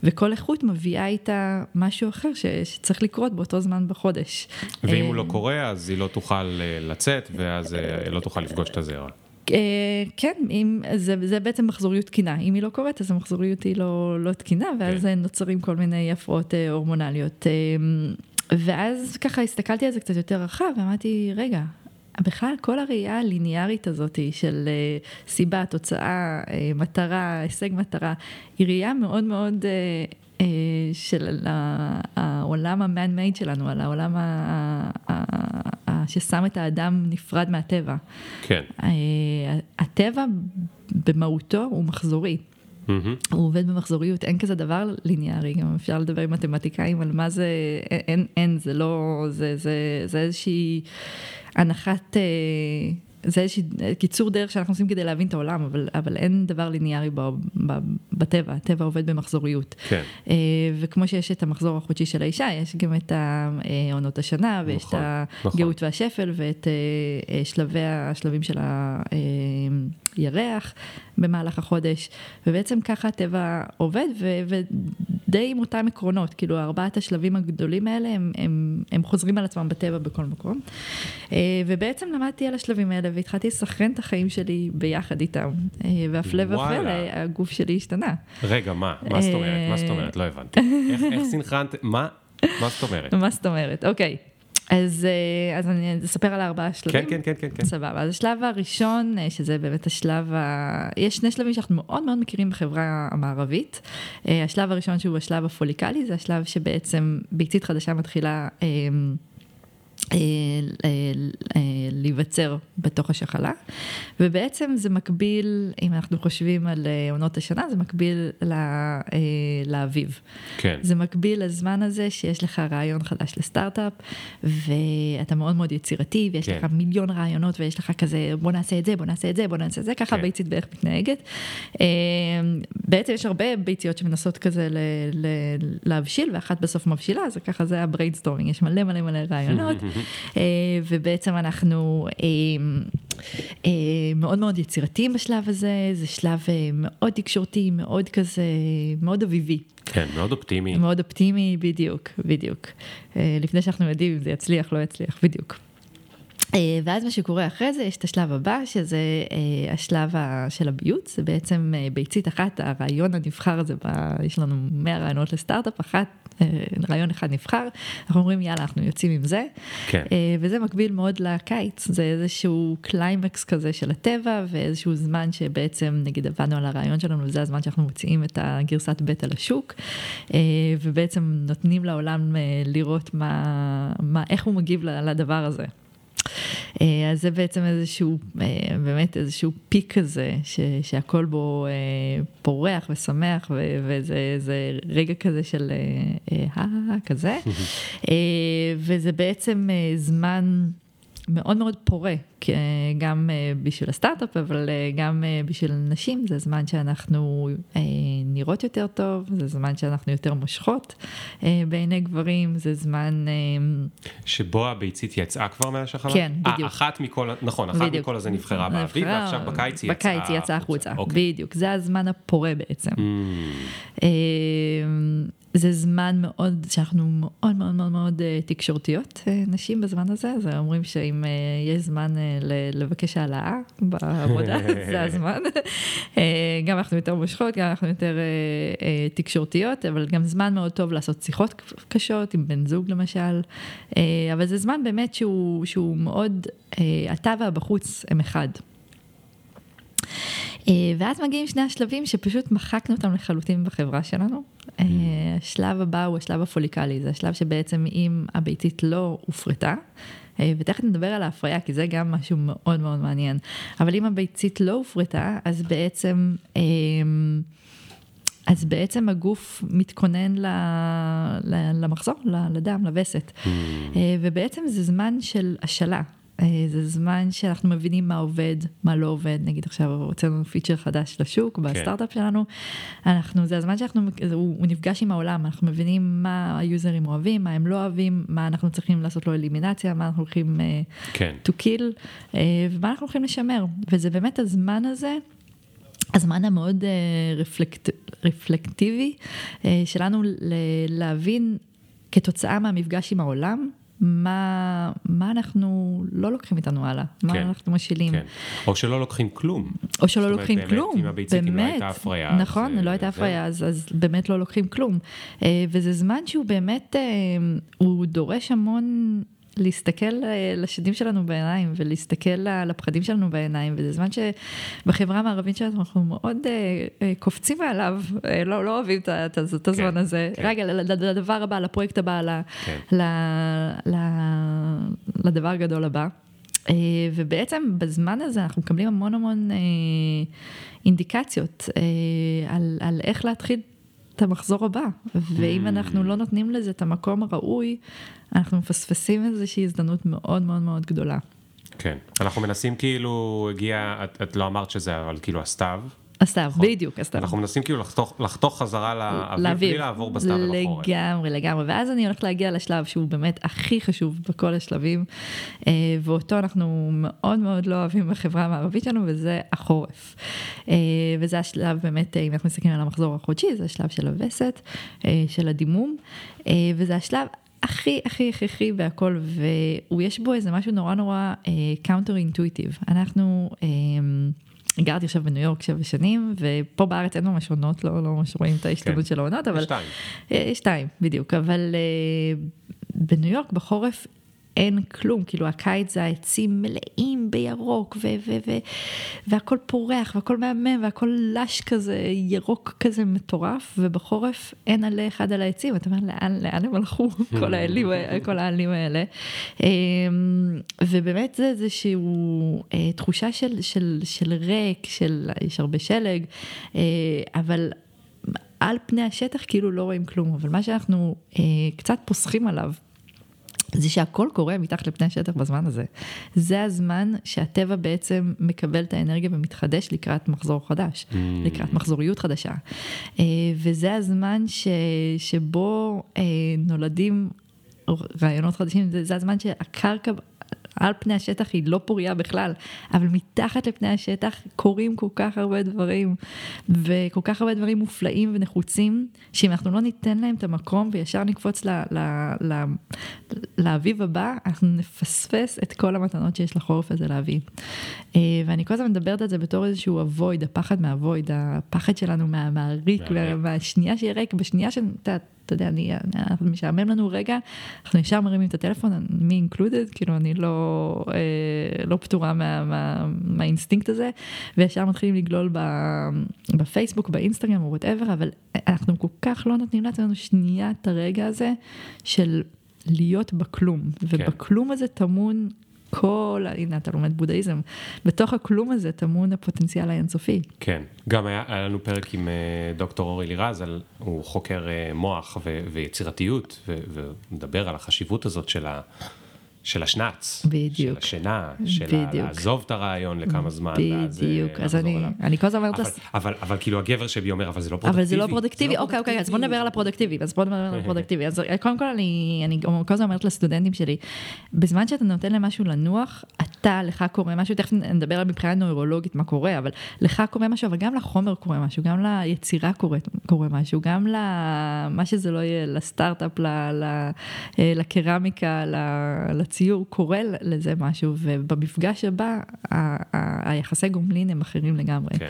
וכל איכות מביאה איתה משהו אחר שצריך לקרות באותו זמן בחודש. ואם הוא לא קורה, אז היא לא תוכל אה, לצאת, ואז אה, לא תוכל לפגוש את הזרע. אה, כן, אם, זה, זה בעצם מחזוריות תקינה, אם היא לא קורית אז המחזוריות היא לא, לא תקינה ואז כן. נוצרים כל מיני הפרעות הורמונליות. ואז ככה הסתכלתי על זה קצת יותר רחב ואמרתי, רגע, בכלל כל הראייה הליניארית הזאת של אה, סיבה, תוצאה, אה, מטרה, הישג מטרה, היא ראייה מאוד מאוד אה, של העולם ה-man-made שלנו, על העולם ששם את האדם נפרד מהטבע. כן. הטבע במהותו הוא מחזורי. Mm-hmm. הוא עובד במחזוריות, אין כזה דבר ליניארי, גם אפשר לדבר עם מתמטיקאים על מה זה, אין, אין, זה לא, זה, זה, זה איזושהי הנחת, אה, זה איזשהו קיצור דרך שאנחנו עושים כדי להבין את העולם, אבל, אבל אין דבר ליניארי ב, ב, בטבע, הטבע עובד במחזוריות. כן. אה, וכמו שיש את המחזור החודשי של האישה, יש גם את עונות השנה, ויש נכון, את הגאות נכון. והשפל, ואת אה, שלבי השלבים של הירח במהלך החודש, ובעצם ככה הטבע עובד, ו, ודי עם אותם עקרונות, כאילו ארבעת השלבים הגדולים האלה, הם, הם, הם חוזרים על עצמם בטבע בכל מקום. ובעצם למדתי על השלבים האלה. והתחלתי לסכרן את החיים שלי ביחד איתם, אה, והפלא ופלא, הגוף שלי השתנה. רגע, מה? מה זאת אומרת? מה זאת אומרת? לא הבנתי. איך סינכרנת? מה? מה זאת אומרת? מה זאת אומרת? אוקיי. אז, אה, אז אני אספר על ארבעה שלבים. כן, כן, כן, כן. סבבה. אז השלב הראשון, אה, שזה באמת השלב ה... יש שני שלבים שאנחנו מאוד מאוד מכירים בחברה המערבית. השלב הראשון שהוא השלב הפוליקלי, זה השלב שבעצם ביצית חדשה מתחילה... אה, אה, אה, להיווצר בתוך השחלה, ובעצם זה מקביל, אם אנחנו חושבים על עונות השנה, זה מקביל לאביב. כן. זה מקביל לזמן הזה שיש לך רעיון חדש לסטארט-אפ, ואתה מאוד מאוד יצירתי, ויש כן. לך מיליון רעיונות, ויש לך כזה, בוא נעשה את זה, בוא נעשה את זה, בוא נעשה את זה, ככה כן. ביצית בערך מתנהגת. בעצם יש הרבה ביציות שמנסות כזה להבשיל, ואחת בסוף מבשילה, אז ככה זה ה brainstorming, יש מלא מלא מלא רעיונות. [LAUGHS] ובעצם אנחנו מאוד מאוד יצירתיים בשלב הזה, זה שלב מאוד תקשורתי, מאוד כזה, מאוד אביבי. כן, מאוד אופטימי. מאוד אופטימי, בדיוק, בדיוק. לפני שאנחנו יודעים אם זה יצליח, לא יצליח, בדיוק. אה, ואז מה שקורה אחרי זה, יש את השלב הבא, שזה אה, השלב של הביוץ, זה בעצם אה, ביצית אחת, הרעיון הנבחר הזה, יש לנו 100 רעיונות לסטארט-אפ, אחת, רעיון אחד נבחר, אנחנו אומרים יאללה, אנחנו יוצאים עם זה. כן. וזה מקביל מאוד לקיץ, זה איזשהו קליימקס כזה של הטבע, ואיזשהו זמן שבעצם, נגיד עבדנו על הרעיון שלנו, זה הזמן שאנחנו מוציאים את הגרסת בטא על השוק, ובעצם נותנים לעולם לראות מה, מה, איך הוא מגיב לדבר הזה. אה, אז זה בעצם איזשהו, אה, באמת איזשהו peak כזה, ש, שהכל בו אה, פורח ושמח, ו, וזה רגע כזה של אה, כזה, [LAUGHS] וזה בעצם זמן... מאוד מאוד פורה, גם אה, בשביל הסטארט-אפ, אבל אה, גם אה, בשביל נשים, זה זמן שאנחנו נראות יותר טוב, זה זמן שאנחנו יותר מושכות בעיני גברים, זה זמן... שבו הביצית יצאה כבר מהשחלה? כן, בדיוק. 아, אחת מכל, נכון, אחת בדיוק. מכל הזה נבחרה באביב, ועכשיו בקיץ היא יצאה בקיץ היא יצאה החוצה, אוקיי. בדיוק, זה הזמן הפורה בעצם. Mm. זה זמן מאוד, שאנחנו מאוד מאוד מאוד מאוד אה, תקשורתיות, אה, נשים בזמן הזה, אז אומרים שאם אה, יש זמן לבקש העלאה בעבודה, [LAUGHS] זה הזמן. גם אנחנו יותר מושכות, גם אנחנו יותר תקשורתיות, אבל גם זמן מאוד טוב לעשות שיחות קשות, עם בן זוג למשל, אבל זה זמן באמת שהוא, שהוא מאוד, אתה והבחוץ הם אחד. ואז מגיעים שני השלבים שפשוט מחקנו אותם לחלוטין בחברה שלנו. אה, השלב הבא הוא השלב הפוליקלי, זה השלב שבעצם אם הביצית לא הופרטה, אה, ותכף נדבר על ההפריה, כי זה גם משהו מאוד מאוד מעניין, אבל אם הביצית לא הופרטה, אז בעצם... אה, אז בעצם הגוף מתכונן למחזור, לדם, לווסת. Mm. ובעצם זה זמן של השלה. אה, זה זמן שאנחנו מבינים מה עובד, מה לא עובד, נגיד עכשיו הוצאנו פיצ'ר חדש לשוק, כן. בסטארט-אפ שלנו, אנחנו, זה הזמן שאנחנו, הוא, הוא נפגש עם העולם, אנחנו מבינים מה היוזרים אוהבים, מה הם לא אוהבים, מה אנחנו צריכים לעשות לו אלימינציה, מה אנחנו הולכים uh, כן. to kill, uh, ומה אנחנו הולכים לשמר, וזה באמת הזמן הזה. הזמן המאוד uh, רפלקט, רפלקטיבי uh, שלנו להבין כתוצאה מהמפגש עם העולם, מה, מה אנחנו לא לוקחים איתנו הלאה, מה כן, אנחנו משאילים. כן. או שלא לוקחים כלום. או שלא לוקחים באמת, כלום, אם הביצית, באמת. אם לא הייתה הפריה. נכון, אז, לא הייתה הפריה, אז, אז באמת לא לוקחים כלום. אה, וזה זמן שהוא באמת, אה, הוא דורש המון להסתכל אה, לשדים שלנו בעיניים ולהסתכל לפחדים שלנו בעיניים, וזה זמן שבחברה המערבית שלנו אנחנו מאוד אה, אה, קופצים מעליו, לא, לא אוהבים את הזמן כן, הזה. כן. רגע, לדבר הבא, לפרויקט הבא, כן. לדבר הגדול הבא. ובעצם בזמן הזה אנחנו מקבלים המון המון אינדיקציות על, על איך להתחיל את המחזור הבא, ואם mm. אנחנו לא נותנים לזה את המקום הראוי, אנחנו מפספסים איזושהי הזדמנות מאוד מאוד מאוד גדולה. כן, אנחנו מנסים כאילו, הגיע, את, את לא אמרת שזה, אבל כאילו הסתיו. הסתיו, נכון. בדיוק, הסתיו. אנחנו מנסים כאילו לחתוך, לחתוך חזרה לאוויר, בלי לעבור בסתיו ובחורף. לגמרי, לגמרי, ואז אני הולכת להגיע לשלב שהוא באמת הכי חשוב בכל השלבים, אה, ואותו אנחנו מאוד מאוד לא אוהבים בחברה המערבית שלנו, וזה החורף. אה, וזה השלב באמת, אם אנחנו מסתכלים על המחזור החודשי, זה השלב של הווסת, אה, של הדימום, וזה השלב הכי הכי הכרחי בהכל, ויש בו איזה משהו נורא נורא counter intuitive. אנחנו... גרתי עכשיו בניו יורק שבע שנים, ופה בארץ אין ממש עונות, לא, לא ממש רואים את ההשתנות כן. של העונות, אבל... שתיים. שתיים, בדיוק, אבל אה, בניו יורק בחורף אין כלום, כאילו הקיץ זה העצים מלאים בירוק ו- ו- ו- והכל פורח והכל מהמם והכל lush כזה, ירוק כזה מטורף, ובחורף אין עלה אחד על העצים, אתה אומר לאן, לאן הם הלכו, [LAUGHS] כל העלים, כל העלים האלה. אמ, ובאמת זה איזושהי אה, תחושה של, של, של ריק, של, יש הרבה שלג, אה, אבל על פני השטח כאילו לא רואים כלום, אבל מה שאנחנו אה, קצת פוסחים עליו זה שהכל קורה מתחת לפני השטח בזמן הזה. זה הזמן שהטבע בעצם מקבל את האנרגיה ומתחדש לקראת מחזור חדש, mm. לקראת מחזוריות חדשה. אה, וזה הזמן ש, שבו אה, נולדים רעיונות חדשים, זה, זה הזמן שהקרקע על פני השטח היא לא פוריה בכלל, אבל מתחת לפני השטח קורים כל כך הרבה דברים, וכל כך הרבה דברים מופלאים ונחוצים, שאם אנחנו לא ניתן להם את המקום וישר נקפוץ ל, ל, ל, לאביב הבא, אנחנו נפספס את כל המתנות שיש לחורף הזה להביא. אה, ואני כל הזמן מדברת על זה בתור איזשהו אבויד, הפחד מהאבויד, הפחד שלנו מה, מהריק, מהשנייה שיהיה ריק, בשנייה שאתה... אתה יודע, אני, משעמם לנו רגע, אנחנו ישר מרימים את הטלפון, me included, כאילו אני לא, אה, לא פטורה מה, מה, מהאינסטינקט הזה, וישר מתחילים לגלול ב, בפייסבוק, באינסטגרם או whatever, אבל אנחנו כל כך לא נותנים לעצמנו שנייה את הרגע הזה של להיות בכלום, כן. ובכלום הזה טמון כל, הנה אתה לומד בודהיזם, בתוך הכלום הזה טמון הפוטנציאל האינסופי. כן, גם היה, היה לנו פרק עם אה, דוקטור אורי לירז, על, הוא חוקר אה, מוח ו, ויצירתיות, ומדבר על החשיבות הזאת של ה... של השנץ, בדיוק, של השינה, של בדיוק. לעזוב את הרעיון לכמה זמן, בדיוק, אז אני, אני כל הזמן אומרת... אבל, אבל, אבל כאילו הגבר שבי אומר, אבל זה לא פרודקטיבי. אבל זה לא פרודקטיבי, אוקיי, אוקיי, אז בוא נדבר על הפרודקטיבי, אז בוא נדבר על [LAUGHS] הפרודקטיבי. אז קודם כל אני, אני כל הזמן אומרת לסטודנטים שלי, בזמן שאתה נותן למשהו לנוח, אתה, לך קורה משהו, תכף נדבר על מבחינה נוירולוגית מה קורה, אבל לך קורה משהו, אבל גם לחומר קורה משהו, גם ליצירה קורה, קורה משהו, גם למה שזה לא יהיה, לסטארט-אפ, לקרמיקה, הציור קורה לזה משהו, ובמפגש הבא, היחסי גומלין הם אחרים לגמרי. כן.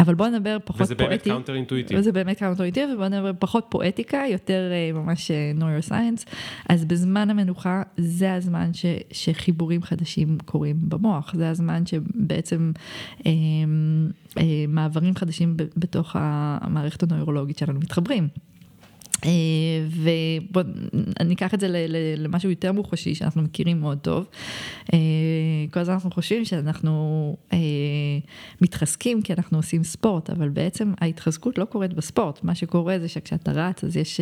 אבל בואו נדבר פחות פואטי. וזה באמת counter intuitive. וזה באמת counter intuitive, ובואו נדבר פחות פואטיקה, יותר אה, ממש neuroscience. אה, אז בזמן המנוחה, זה הזמן ש, שחיבורים חדשים קורים במוח, זה הזמן שבעצם אה, אה, מעברים חדשים בתוך המערכת הנוירולוגית שלנו מתחברים. אה, ובואו ניקח את זה למשהו יותר מוחשי שאנחנו מכירים מאוד טוב. אה, כל הזמן אנחנו חושבים שאנחנו אה, מתחזקים כי אנחנו עושים ספורט, אבל בעצם ההתחזקות לא קורית בספורט. מה שקורה זה שכשאתה רץ אז יש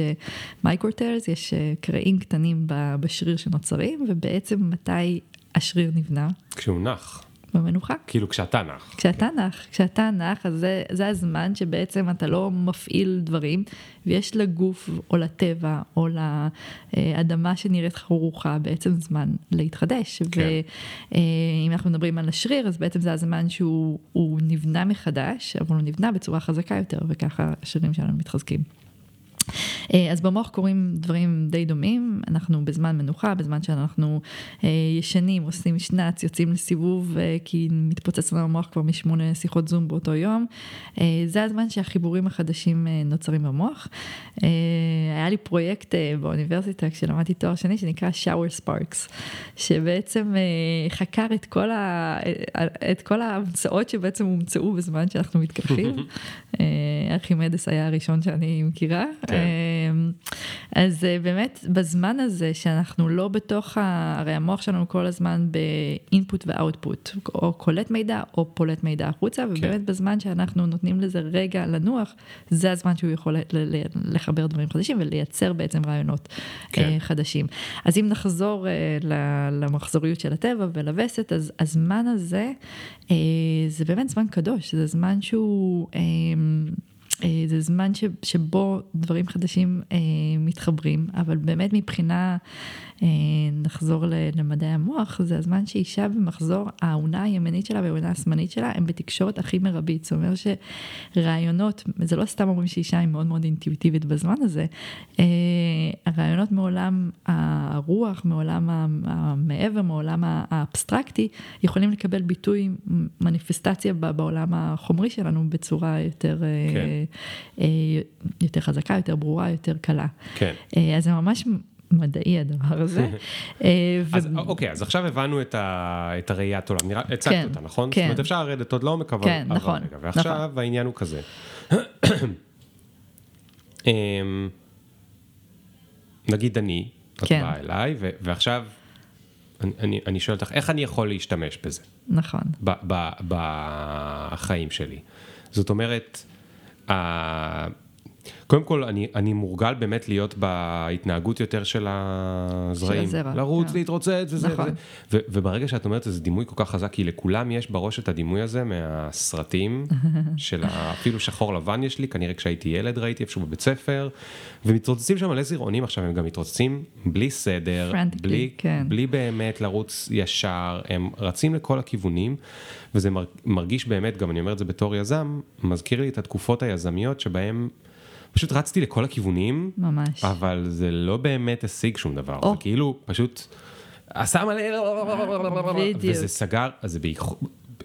micro-tears, יש קרעים קטנים בשריר שנוצרים, ובעצם מתי השריר נבנה? כשהוא נח. במנוחה. כאילו כשאתה נח. כשאתה נח, כשאתה נח, אז זה, זה הזמן שבעצם אתה לא מפעיל דברים, ויש לגוף או לטבע או לאדמה שנראית חרוכה בעצם זמן להתחדש. כן. ואם אנחנו מדברים על השריר, אז בעצם זה הזמן שהוא נבנה מחדש, אבל הוא נבנה בצורה חזקה יותר, וככה השרירים שלנו מתחזקים. אה, אז במוח קורים דברים די דומים, אנחנו בזמן מנוחה, בזמן שאנחנו אה, ישנים, עושים שנץ, יוצאים לסיבוב, אה, כי מתפוצץ לנו המוח כבר משמונה שיחות זום באותו יום. זה הזמן שהחיבורים החדשים נוצרים במוח. היה לי פרויקט באוניברסיטה כשלמדתי תואר שני שנקרא Shower Sparks, שבעצם חקר את כל, ה... את כל ההמצאות שבעצם הומצאו בזמן שאנחנו מתקלחים. [LAUGHS] ארכימדס היה הראשון שאני מכירה. כן. אמ, אז אה, באמת בזמן הזה שאנחנו לא בתוך, ה... הרי המוח שלנו כל הזמן באינפוט ואוטפוט, או קולט מידע או פולט מידע החוצה, כן. ובאמת בזמן שאנחנו נותנים לזה רגע לנוח, זה הזמן שהוא יכול לחבר דברים חדשים ולייצר בעצם רעיונות כן. אה, חדשים. אז אם נחזור אה, למחזוריות של הטבע ולווסת, אז הזמן הזה זה באמת זמן קדוש, זה זמן שהוא... אה, זה זמן ש, שבו דברים חדשים אה, מתחברים, אבל באמת מבחינה, נחזור למדעי המוח, זה הזמן שאישה במחזור, האונה הימנית שלה והאונה השמאלית שלה הם בתקשורת הכי מרבית, זאת אומרת שרעיונות, זה לא סתם אומרים שאישה היא מאוד מאוד אינטואיטיבית בזמן הזה, אה, הרעיונות מעולם הרוח, מעולם המעבר, מעולם האבסטרקטי, יכולים לקבל ביטוי, מניפסטציה בעולם החומרי שלנו בצורה יותר... אה, כן. אה, יותר חזקה, יותר ברורה, יותר קלה. כן. אה, אז זה ממש מדעי הדבר הזה. [LAUGHS] אה, אז אוקיי, אז עכשיו הבנו את, ה, את הראיית עולם, נראה, הצגת כן, אותה, נכון? כן. זאת אומרת, אפשר לרדת עוד לעומק, אבל... כן, נכון. רגע, ועכשיו נכון. העניין הוא כזה. [COUGHS] אמ, נגיד אני, את כן. באה אליי, ו- ועכשיו אני, אני, אני שואל אותך, איך אני יכול להשתמש בזה? נכון. בחיים שלי. זאת אומרת, קודם כל, אני, אני מורגל באמת להיות בהתנהגות יותר של הזרעים. של הזרע. לרוץ, yeah. כן. להתרוצץ וזה. נכון. וזה. ו, וברגע שאת אומרת, זה דימוי כל כך חזק, כי לכולם יש בראש את הדימוי הזה מהסרטים, [LAUGHS] של אפילו שחור לבן יש לי, כנראה כשהייתי ילד ראיתי איפשהו בבית ספר, ומתרוצצים שם מלא זרעונים עכשיו, הם גם מתרוצצים בלי סדר, בלי, כן. בלי באמת לרוץ ישר, הם רצים לכל הכיוונים, וזה מרגיש באמת, גם אני אומר את זה בתור יזם, מזכיר לי את התקופות היזמיות שבהם... פשוט רצתי לכל הכיוונים, ממש, אבל זה לא באמת השיג שום דבר, או. זה כאילו פשוט עשה מלא, בדיוק, וזה סגר, זה, בייחוד,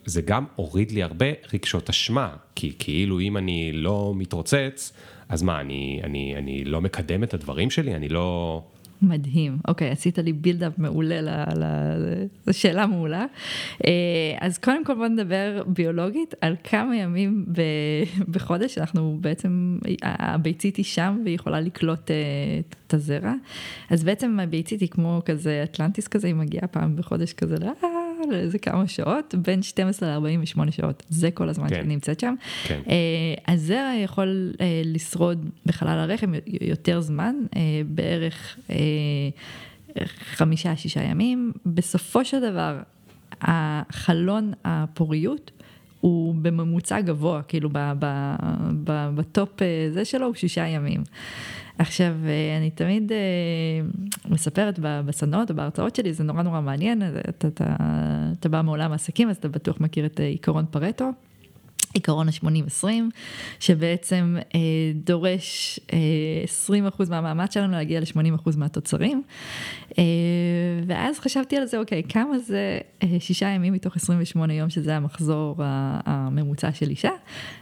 זה גם הוריד לי הרבה רגשות אשמה, כי כאילו אם אני לא מתרוצץ, אז מה, אני, אני, אני לא מקדם את הדברים שלי, אני לא... מדהים. אוקיי, עשית לי בילדאפ מעולה לשאלה מעולה. אה, אז קודם כל בוא נדבר ביולוגית על כמה ימים בחודש אנחנו בעצם, הביצית היא שם והיא יכולה לקלוט אה, את הזרע. אז בעצם הביצית היא כמו כזה אטלנטיס כזה, היא מגיעה פעם בחודש כזה, לאיזה כמה שעות, בין 12 ל-48 שעות, זה כל הזמן כן. שאני נמצאת שם. כן. אה, הזרע יכול לשרוד בחלל הרחם יותר זמן, בערך חמישה, שישה ימים. בסופו של דבר, החלון הפוריות הוא בממוצע גבוה, כאילו בטופ אה, זה שלו הוא שישה ימים. עכשיו, אה, אני תמיד אה, מספרת בסדנאות או בהרצאות שלי, זה נורא נורא מעניין, אתה, אתה, אתה בא מעולם העסקים, אז אתה בטוח מכיר את עיקרון פרטו. עיקרון ה-80-20, שבעצם אה, דורש אה, 20% מהמאמץ שלנו להגיע ל-80% מהתוצרים. אה, ואז חשבתי על זה, אוקיי, כמה זה אה, שישה ימים מתוך 28 יום, שזה המחזור הממוצע של אישה?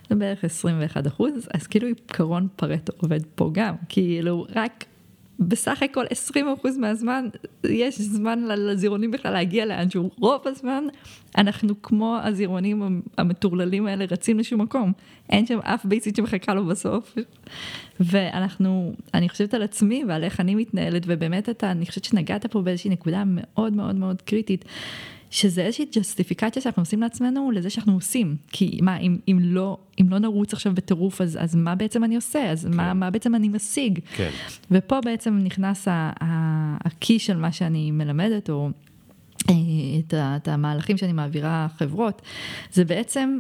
זה בערך 21%, אז כאילו עיקרון פרטו עובד פה גם, כאילו רק בסך הכל 20% מהזמן יש זמן לזירונים בכלל להגיע לאנשהו. רוב הזמן אנחנו כמו הזירונים המטורללים האלה רצים לשום מקום. אין שם אף ביצית שמחכה לו בסוף. ואנחנו, אני חושבת על עצמי ועל איך אני מתנהלת, ובאמת אתה, אני חושבת שנגעת פה באיזושהי נקודה מאוד מאוד מאוד קריטית. שזה איזושהי ג'סטיפיקציה שאנחנו עושים לעצמנו לזה שאנחנו עושים. כי מה, אם, אם, לא, אם לא נרוץ עכשיו בטירוף, אז, אז מה בעצם אני עושה? אז כן. מה, מה בעצם אני משיג? כן. ופה בעצם נכנס הקי של מה שאני מלמדת, או אה, את, את המהלכים שאני מעבירה חברות, זה בעצם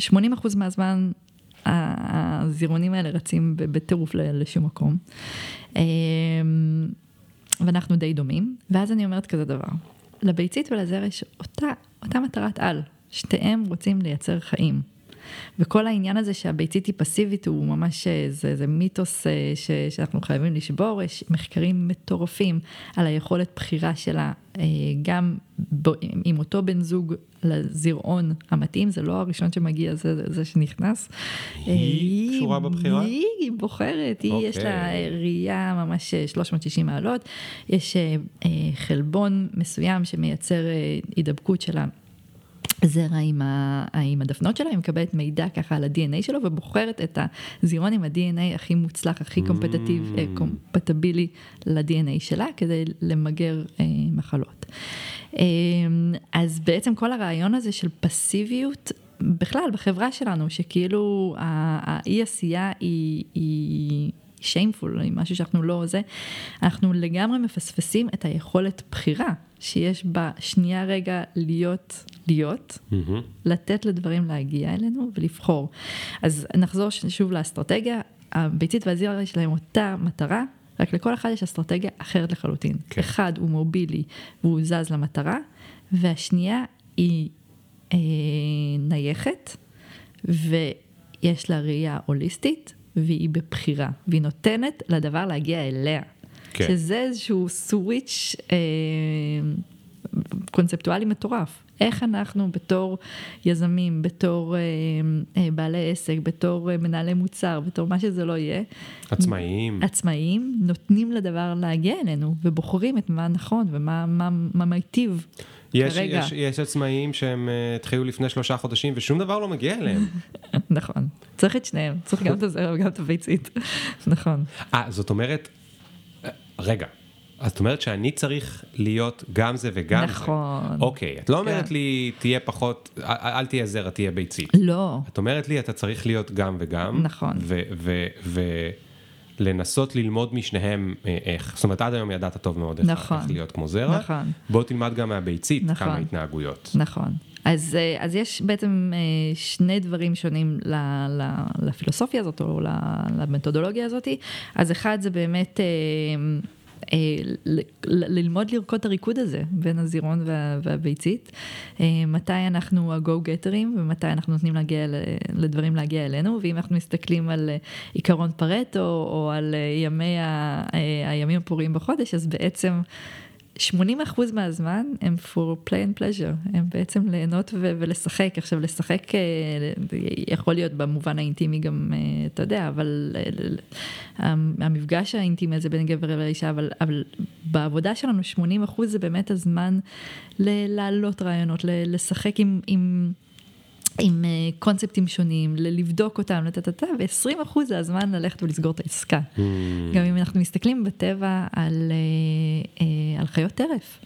80% מהזמן הזירונים האלה רצים בטירוף לשום מקום. אה, ואנחנו די דומים, ואז אני אומרת כזה דבר. לביצית ולזרע יש אותה, אותה מטרת על, שתיהם רוצים לייצר חיים. וכל העניין הזה שהביצית היא פסיבית הוא ממש, זה, זה מיתוס אה, ש, שאנחנו חייבים לשבור, יש מחקרים מטורפים על היכולת בחירה שלה, אה, גם ב, עם אותו בן זוג לזרעון המתאים, זה לא הראשון שמגיע, זה, זה שנכנס. היא קשורה בבחירה? היא, היא בוחרת, היא, okay. יש לה אוקיי. ראייה ממש 360 מעלות, יש אה, חלבון מסוים שמייצר הידבקות שלה. זרע עם, ה, עם הדפנות שלה, היא מקבלת מידע ככה על ה-DNA שלו ובוחרת את הזירון עם ה-DNA הכי מוצלח, הכי קומפטטיב, mm. קומפטבילי ל-DNA שלה כדי למגר אה, מחלות. אה, אז בעצם כל הרעיון הזה של פסיביות בכלל בחברה שלנו, שכאילו האי עשייה היא, היא שיימפול, משהו שאנחנו לא זה, אנחנו לגמרי מפספסים את היכולת בחירה שיש בה שנייה רגע להיות, להיות, mm-hmm. לתת לדברים להגיע אלינו ולבחור. אז נחזור שוב לאסטרטגיה, הביצית והזירה יש להם אותה מטרה, רק לכל אחד יש אסטרטגיה אחרת לחלוטין. כן. אחד הוא מובילי והוא זז למטרה, והשנייה היא אה, נייחת, ויש לה ראייה הוליסטית, והיא בבחירה, והיא נותנת לדבר להגיע אליה. כן. שזה איזשהו סוויץ' אה, קונספטואלי מטורף. איך אנחנו בתור יזמים, בתור אה, אה, בעלי עסק, בתור אה, מנהלי מוצר, בתור מה שזה לא יהיה. עצמאיים. עצמאיים, נותנים לדבר להגיע אלינו ובוחרים את מה נכון ומה מה, מה מיטיב. יש, יש, יש עצמאים שהם uh, התחילו לפני שלושה חודשים ושום דבר לא מגיע אליהם. [LAUGHS] נכון, צריך את שניהם, צריך גם את הזרע וגם את הביצית, [LAUGHS] נכון. אה, זאת אומרת, רגע, אז את אומרת שאני צריך להיות גם זה וגם נכון. זה. אוקיי, את לא אומרת כן. לי, תהיה פחות, אל, אל תהיה זרע, תהיה ביצית. לא. את אומרת לי, אתה צריך להיות גם וגם. נכון. ולנסות ללמוד משניהם אה, איך. זאת אומרת, עד היום ידעת טוב מאוד איך, נכון. איך להיות כמו זרע. נכון. בוא תלמד גם מהביצית נכון. כמה התנהגויות. נכון. אז, אה, אז יש בעצם אה, שני דברים שונים ל, ל, לפילוסופיה הזאת או למתודולוגיה הזאת. אז אחד זה באמת ללמוד לרקוד את הריקוד הזה בין הזירון וה, והביצית. אה, מתי אנחנו ה-go-getters ומתי אנחנו נותנים להגיע, לדברים להגיע אלינו. ואם אנחנו מסתכלים על אה, עיקרון פרטו או על אה, ימי ה, אה, הימים הפוריים בחודש, אז בעצם... 80% מהזמן הם for play and pleasure, הם בעצם ליהנות ו- ולשחק. עכשיו לשחק אה, יכול להיות במובן האינטימי גם, אה, אתה יודע, אבל אה, המ- המפגש האינטימי הזה בין גבר לאישה, אבל, אבל בעבודה שלנו 80% זה באמת הזמן ל- להעלות רעיונות, ל- לשחק עם... עם עם אה, קונספטים שונים, לבדוק אותם, לטטטה, ו-20% זה הזמן ללכת ולסגור את העסקה. Hmm. גם אם אנחנו מסתכלים בטבע על, אה, אה, על חיות טרף.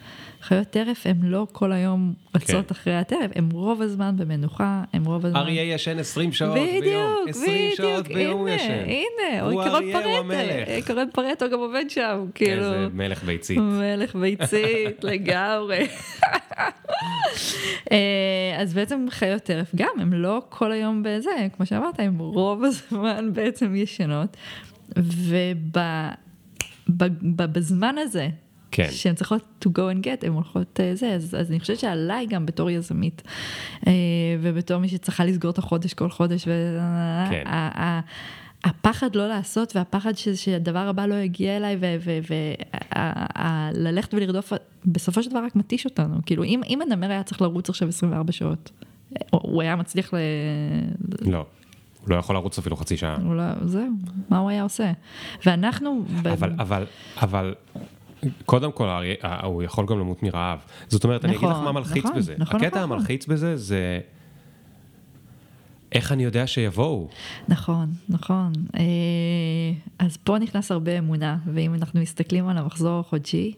חיות טרף הן לא כל היום רצות כן. אחרי הטרף, הן רוב הזמן במנוחה, הן רוב הזמן... אריה ישן 20 שעות ביום. בדיוק, 20 שעות בדיוק, ביום הוא הנה, ישן. הנה, הוא עיקרון אריה, הוא פרטו, המלך. עיקרון פרטו גם עובד שם, כאילו. איזה מלך ביצית. מלך ביצית, [LAUGHS] לגמרי. אה, אז בעצם חיות טרף גם, הם לא כל היום בזה, כמו שאמרת, הם רוב הזמן בעצם ישנות. ובזמן הזה, כן. שהן צריכות to go and get, הן הולכות אה, זה, אז, אז אני חושבת שעליי גם בתור יזמית, אה, ובתור מי שצריכה לסגור את החודש כל חודש, ו... כן. הפחד לא לעשות והפחד ש, שהדבר הבא לא יגיע אליי וללכת ולרדוף בסופו של דבר רק מתיש אותנו כאילו אם, אם הנמר היה צריך לרוץ עכשיו 24 שעות הוא- היה מצליח ל... לא. הוא לא יכול לרוץ אפילו חצי שעה. לא, זהו, מה הוא היה עושה? ואנחנו... ב- אבל, אבל, אבל, קודם כל, האריה- אה, הוא יכול גם למות מרעב. זאת אומרת, אני אגיד לך נכון, מה מלחיץ נכון, בזה. נכון, הקטע נכון. המלחיץ בזה זה איך אני יודע שיבואו. נכון, נכון. אה, אז פה נכנס הרבה אמונה, ואם אנחנו מסתכלים על המחזור החודשי,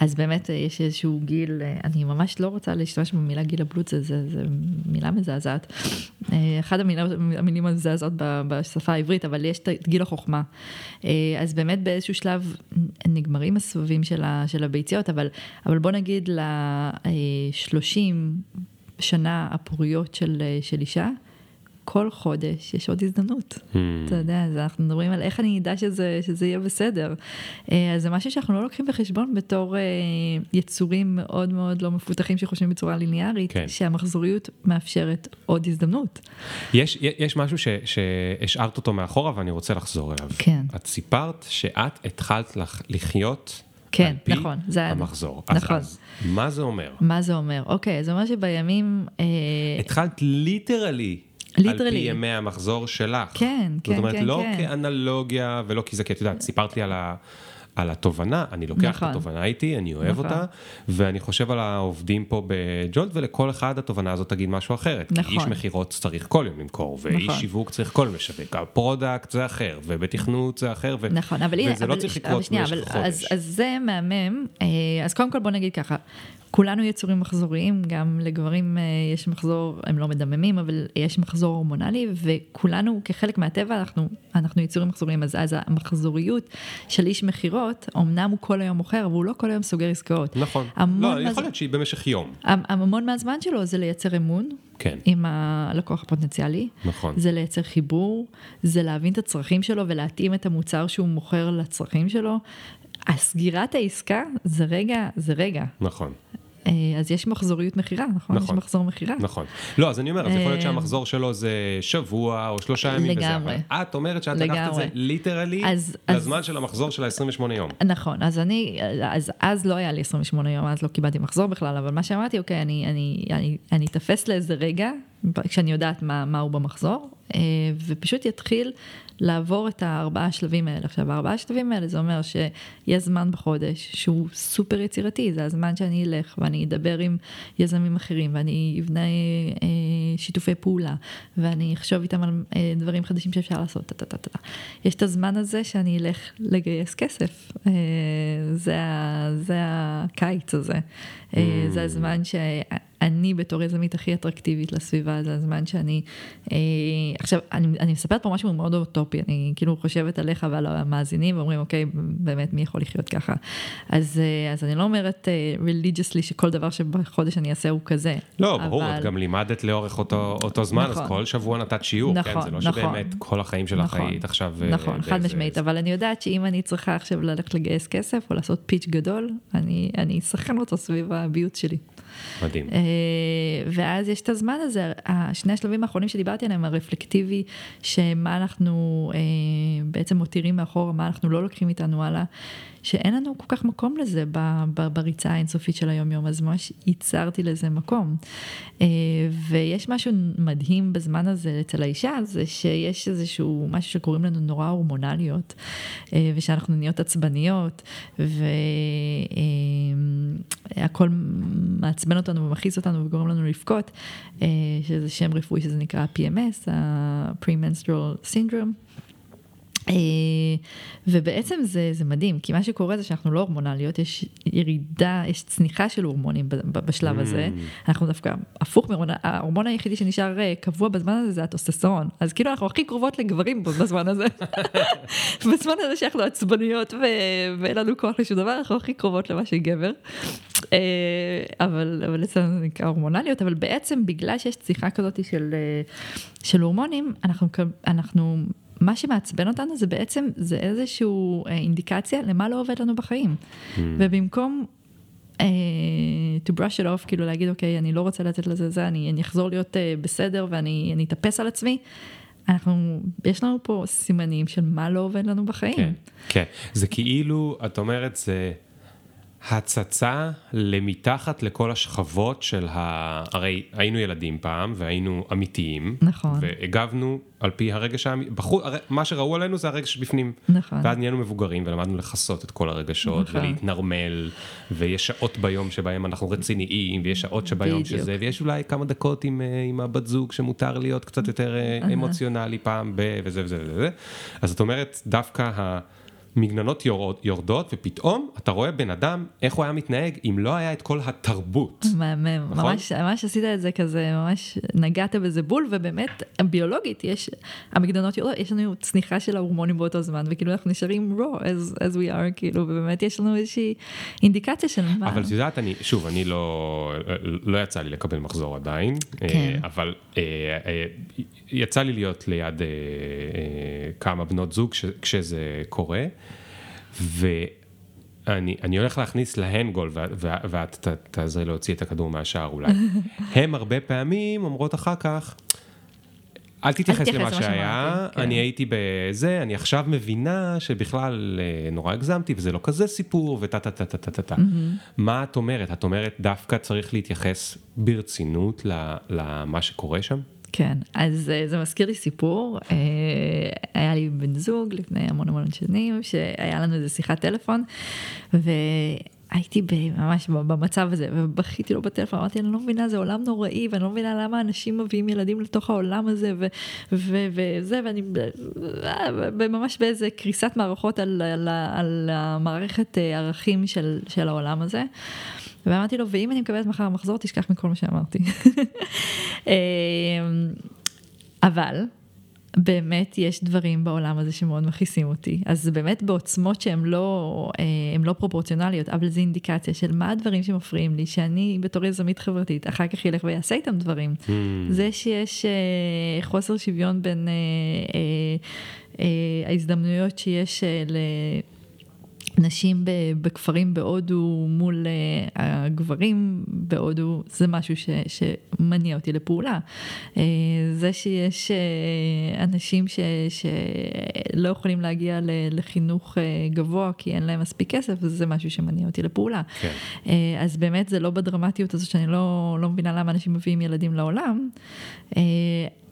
אז באמת אה, יש איזשהו גיל, אה, אני ממש לא רוצה להשתמש במילה גיל הבלוט, זה מילה מזעזעת. אה, אחת המילים המזעזעות בשפה העברית, אבל יש את גיל החוכמה. אז באמת באיזשהו שלב נגמרים הסבבים של, ה, של הביציות, אבל, אבל בוא נגיד ל-30 שנה הפוריות של, של אישה, כל חודש יש עוד הזדמנות. Hmm. אתה יודע, אז אנחנו מדברים על איך אני אדע שזה, שזה יהיה בסדר. אה, אז זה משהו שאנחנו לא לוקחים בחשבון בתור אה, יצורים מאוד מאוד לא מפותחים שחושבים בצורה ליניארית, כן. שהמחזוריות מאפשרת עוד הזדמנות. יש, יש משהו ש, שהשארת אותו מאחורה ואני רוצה לחזור אליו. כן. את סיפרת שאת התחלת לח, לחיות כן, על פי נכון, זה היה- המחזור. נכון. אז, אז מה זה אומר? מה זה אומר? אוקיי, זה אומר שבימים... אה, התחלת literally. על literally. פי ימי המחזור שלך. כן, זאת כן, אומרת, כן, לא כן. כאנלוגיה ולא כי זה, כי את יודעת, סיפרת לי על ה... על התובנה, אני לוקח נכון. את התובנה איתי, אני אוהב נכון. אותה, ואני חושב על העובדים פה בג'ולט, ולכל אחד התובנה הזאת תגיד משהו אחרת. כי איש נכון. מכירות צריך כל יום למכור, ואיש נכון. שיווק צריך כל יום לשווק, ה product זה אחר, ובתכנות זה אחר, ו... נכון, אבל וזה לא אבל- צריך אבל לקרות במשך אבל- אז, חודש. אז זה מהמם, אה, אז קודם כל בוא נגיד ככה, כולנו יצורים מחזוריים, גם לגברים אה, יש מחזור, הם לא מדממים, אבל יש מחזור הורמונלי, וכולנו כחלק מהטבע, אנחנו, אנחנו יצורים מחזוריים, אז, אז המחזוריות של איש מכירות, אמנם הוא כל היום מוכר, אבל הוא לא כל היום סוגר עסקאות. נכון. לא, מהז- יכול להיות שהיא במשך יום. המ- המון מהזמן שלו זה לייצר אמון. כן. עם הלקוח הפוטנציאלי, נכון. זה לייצר חיבור, זה להבין את הצרכים שלו ולהתאים את המוצר שהוא מוכר לצרכים שלו. הסגירת העסקה זה רגע, זה רגע. נכון. אה, אז יש מחזוריות מכירה, נכון? נכון. יש מחזור מכירה. נכון. לא, אז אני אומר, אז יכול להיות אה, שהמחזור שלו זה שבוע או שלושה ימים וזה, לגמרי. אבל את אומרת שאת לקחת את זה לגמרי. ליטרלי אז- אז- לזמן של המחזור של ה-28 יום. נכון, אז אני, אז, אז לא היה לי 28 יום, אז לא קיבלתי מחזור בכלל, אבל מה שאמרתי, אוקיי, אני, אני, אני, אני אתפס לאיזה רגע, כשאני יודעת מה, מה הוא במחזור, אה, ופשוט יתחיל לעבור את הארבעה שלבים האלה. עכשיו, הארבעה שלבים האלה זה אומר שיש זמן בחודש שהוא סופר יצירתי, זה הזמן שאני אלך ואני אדבר עם יזמים אחרים ואני אבנה אה, שיתופי פעולה ואני אחשוב איתם על אה, דברים חדשים שאפשר לעשות. טה, טה, טה, טה. יש את הזמן הזה שאני אלך לגייס כסף, אה, זה, זה הקיץ הזה, אה, זה הזמן ש... אני בתור יזמית הכי אטרקטיבית לסביבה, זה הזמן שאני... אה, עכשיו, אני, אני מספרת פה משהו מאוד אוטופי, אני כאילו חושבת עליך ועל המאזינים, ואומרים, אוקיי, באמת, מי יכול לחיות ככה? אז, אה, אז אני לא אומרת uh, religiously שכל דבר שבחודש אני אעשה הוא כזה. לא, ברור, אבל... את גם לימדת לאורך אותו, אותו זמן, נכון, אז כל שבוע נתת שיעור, כן? נכון, כן? זה לא נכון, שבאמת כל החיים שלך נכון, היית עכשיו... נכון, חד משמעית, אבל אני יודעת שאם אני צריכה עכשיו ללכת לגייס כסף או לעשות פיץ' גדול, אני אסכן אותו סביב הביוט שלי. מדהים. ואז יש את הזמן הזה, שני השלבים האחרונים שדיברתי עליהם, הרפלקטיבי, שמה אנחנו אה, בעצם מותירים מאחור, מה אנחנו לא לוקחים איתנו הלאה, שאין לנו כל כך מקום לזה בריצה האינסופית של היום-יום, אז ממש ייצרתי לזה מקום. אה, ויש משהו מדהים בזמן הזה אצל האישה, זה שיש איזשהו משהו שקוראים לנו נורא הורמונליות, אה, ושאנחנו נהיות עצבניות, והכל מעצבן אותנו ומכעיס אותנו וגורם לנו לבכות, אה, שזה שם רפואי שזה נקרא PMS, ה-Premenstrual Syndrome. אה, ובעצם זה, זה מדהים, כי מה שקורה זה שאנחנו לא הורמונליות, יש ירידה, יש צניחה של הורמונים בשלב הזה, mm. אנחנו דווקא הפוך מהורמון, ההורמון היחידי שנשאר אה, קבוע בזמן הזה זה הטוסטסטרון, אז כאילו אנחנו הכי קרובות לגברים בזמן הזה, [LAUGHS] בזמן הזה שאנחנו עצבניות ואין לנו כוח לשום דבר, אנחנו הכי קרובות למה שגבר, אה, אבל, אבל אצלנו זה נקרא הורמונליות, אבל בעצם בגלל שיש צריכה כזאת של, של הורמונים, אנחנו, אנחנו מה שמעצבן אותנו זה בעצם, זה איזושהי אה, אינדיקציה למה לא עובד לנו בחיים. Mm. ובמקום uh, to brush it off, כאילו להגיד, אוקיי, אני לא רוצה לתת לזה זה, אני, אני אחזור להיות uh, בסדר ואני אתאפס על עצמי, אנחנו, יש לנו פה סימנים של מה לא עובד לנו בחיים. כן, כן. זה כאילו, את אומרת, זה... הצצה למתחת לכל השכבות של ה... הרי היינו ילדים פעם והיינו אמיתיים. נכון. והגבנו על פי הרגש האמיתי, בחוץ, מה שראו עלינו זה הרגש בפנים. נכון. ואז נהיינו מבוגרים ולמדנו לכסות את כל הרגשות נכון. ולהתנרמל, ויש שעות ביום שבהם אנחנו רציניים, ויש שעות שביום בדיוק. שזה, ויש אולי כמה דקות עם, אה, עם הבת זוג שמותר להיות קצת יותר uh-huh. אמוציונלי פעם ב... וזה וזה וזה. אז את אומרת, דווקא ה... מגננות יורד, יורדות, ופתאום אתה רואה בן אדם, איך הוא היה מתנהג אם לא היה את כל התרבות. מהמם, נכון? ממש, ממש עשית את זה כזה, ממש נגעת בזה בול, ובאמת, ביולוגית, יש, המגננות יורדות, יש לנו צניחה של ההורמונים באותו זמן, וכאילו אנחנו נשארים raw as, as we are, כאילו, ובאמת יש לנו איזושהי אינדיקציה של מה. אבל את יודעת, אני, שוב, אני לא, לא יצא לי לקבל מחזור עדיין, אה, כן. אבל אה, אה, יצא לי להיות ליד כמה בנות זוג כשזה קורה. ואני הולך להכניס להן גול, ואת תעזרי להוציא את הכדור מהשער אולי. [LAUGHS] הם הרבה פעמים אומרות אחר כך, אל תתייחס למה שהיה, כן. אני הייתי בזה, אני עכשיו מבינה שבכלל אה, נורא הגזמתי וזה לא כזה סיפור וטה טה טה טה טה טה טה. מה את אומרת? את אומרת דווקא צריך להתייחס ברצינות למה שקורה שם? כן, אז אה, זה מזכיר לי סיפור, אה, היה לי בן זוג לפני המון המון שנים, שהיה לנו איזה שיחת טלפון, והייתי ממש במצב הזה, ובכיתי לו בטלפון, אמרתי, אני לא מבינה, זה עולם נוראי, ואני לא מבינה למה אנשים מביאים ילדים לתוך העולם הזה, וזה, ואני ממש באיזה קריסת מערכות על, על, על המערכת אה, ערכים של, של העולם הזה. ואמרתי לו, ואם אני מקבלת מחר מחזור, תשכח מכל מה שאמרתי. אמ, אבל, באמת יש דברים בעולם הזה שמאוד מכעיסים אותי. אז זה באמת בעוצמות שהן לא, אה, לא פרופורציונליות, אבל זה אינדיקציה של מה הדברים שמפריעים לי, שאני בתור יזמית חברתית, אחר כך ילך ויעשה איתם דברים. Mm. זה שיש אה, חוסר שוויון בין אה, ההזדמנויות שיש ל... נשים בכפרים בהודו מול אה, הגברים בהודו זה משהו ש, שמניע אותי לפעולה. אה, זה שיש אה, אנשים ש, שלא יכולים להגיע לחינוך גבוה כי אין להם מספיק כסף זה משהו שמניע אותי לפעולה. כן. אז באמת זה לא בדרמטיות הזאת שאני לא, לא מבינה למה אנשים מביאים ילדים לעולם.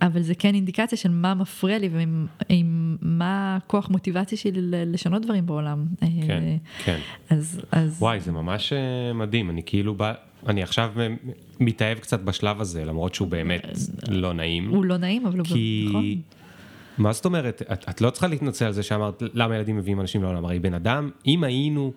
אבל זה כן אינדיקציה של מה מפריע לי ומה הכוח מוטיבציה שלי לשנות דברים בעולם. כן, כן. אז, אז... וואי, זה ממש מדהים, אני כאילו בא... אני עכשיו מתאהב קצת בשלב הזה, למרות שהוא באמת לא נעים. הוא לא נעים, אבל הוא כי... נכון. מה זאת אומרת? את, את לא צריכה להתנצל על זה שאמרת למה ילדים מביאים אנשים לעולם. הרי בן אדם, אם היינו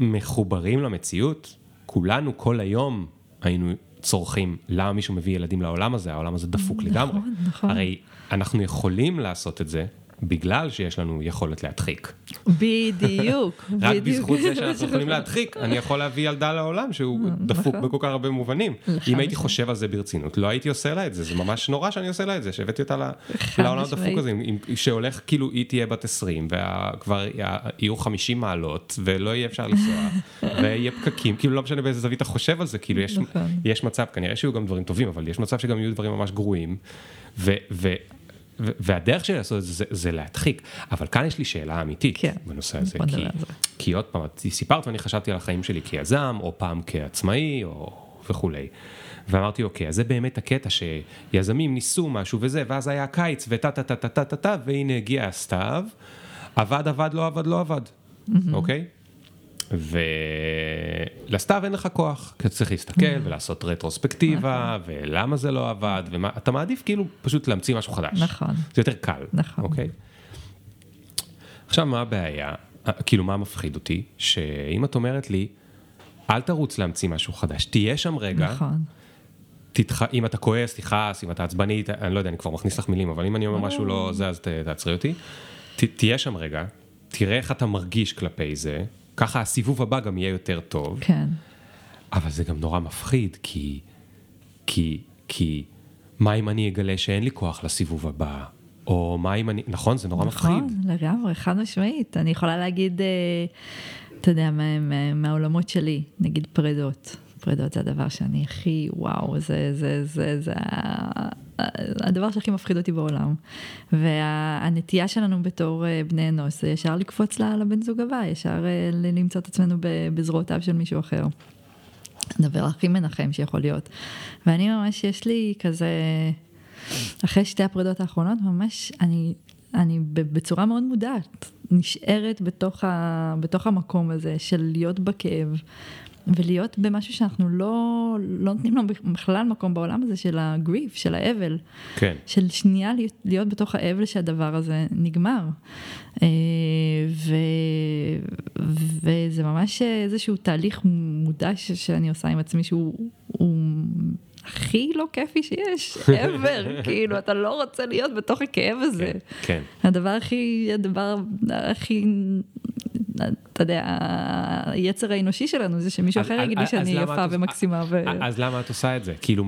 מחוברים למציאות, כולנו כל היום היינו צורכים למה מישהו מביא ילדים לעולם הזה, העולם הזה דפוק נכון, לגמרי. נכון. הרי אנחנו יכולים לעשות את זה בגלל שיש לנו יכולת להדחיק. בדיוק. [LAUGHS] רק בזכות זה שאנחנו יכולים [LAUGHS] להדחיק, אני יכול להביא ילדה לעולם שהוא נכון. דפוק בכל כך הרבה מובנים. אם הייתי חושב על זה ברצינות, לא הייתי עושה לה את זה, זה ממש נורא שאני עושה לה את זה, שהבאתי אותה לעולם הדפוק הזה, שהולך כאילו היא תהיה בת 20, וכבר יהיו 50 מעלות, ולא יהיה אפשר לנסוע, [LAUGHS] ויהיה פקקים, כאילו לא משנה באיזה זווית אתה חושב על זה, כאילו יש מצב, כנראה שיהיו גם דברים טובים, אבל יש מצב שגם יהיו דברים ממש גרועים. והדרך שלי לעשות את זה, זה, זה להדחיק. אבל כאן יש לי שאלה אמיתית כן. בנושא הזה. כי, כי עוד פעם, סיפרת ואני חשבתי על החיים שלי כיזם, או פעם כעצמאי, או וכולי. ואמרתי, אוקיי, אז זה באמת הקטע שיזמים ניסו משהו וזה, ואז היה קיץ, וטה טה טה טה טה טה טה, והנה הגיע הסתיו, עבד, עבד, לא עבד, לא עבד, אוקיי? ולסתיו אין לך כוח, כי אתה צריך להסתכל ולעשות רטרוספקטיבה, נכון. ולמה זה לא עבד, ואתה מעדיף כאילו פשוט להמציא משהו חדש. נכון. זה יותר קל, נכון. אוקיי? עכשיו, מה הבעיה? כאילו, מה מפחיד אותי? שאם את אומרת לי, אל תרוץ להמציא משהו חדש, תהיה שם רגע. נכון. תתח... אם אתה כועס, תכעס, אם אתה עצבני, אני לא יודע, אני כבר מכניס לך מילים, אבל אם אני אומר משהו לא זה, אז תעצרי אותי. ת, תהיה שם רגע, תראה איך אתה מרגיש כלפי זה, ככה הסיבוב הבא גם יהיה יותר טוב. כן. אבל זה גם נורא מפחיד, כי, כי, כי, מה אם אני אגלה שאין לי כוח לסיבוב הבא? או מה אם אני, נכון, זה נורא נכון, מפחיד. נכון, לגמרי, חד משמעית. אני יכולה להגיד, אה, אתה יודע, מה, מה, מהעולמות שלי, נגיד פרדות. פרדות זה הדבר שאני הכי, וואו, זה, זה, זה, זה, הדבר שהכי מפחיד אותי בעולם. והנטייה שלנו בתור אה, בני אנוש זה ישר לקפוץ לבן זוג הבא, ישר אה, למצוא את עצמנו בזרועותיו של מישהו אחר. הדבר הכי מנחם שיכול להיות. ואני ממש, יש לי כזה, אחרי שתי הפרידות האחרונות, ממש, אני, אני בצורה מאוד מודעת, נשארת בתוך, ה, בתוך המקום הזה של להיות בכאב. ולהיות במשהו שאנחנו לא, לא נותנים לו בכלל מקום בעולם הזה של הגריף, של האבל. כן. של שנייה להיות, להיות בתוך האבל שהדבר הזה נגמר. אה, ו, וזה ממש איזשהו תהליך מודע שאני עושה עם עצמי שהוא... הכי לא כיפי שיש, ever, [LAUGHS] כאילו, אתה לא רוצה להיות בתוך הכאב הזה. כן, כן. הדבר הכי, הדבר הכי אתה יודע, היצר האנושי שלנו זה שמישהו אחר יגיד לי שאני יפה ומקסימה. אז למה את עושה את זה? כאילו,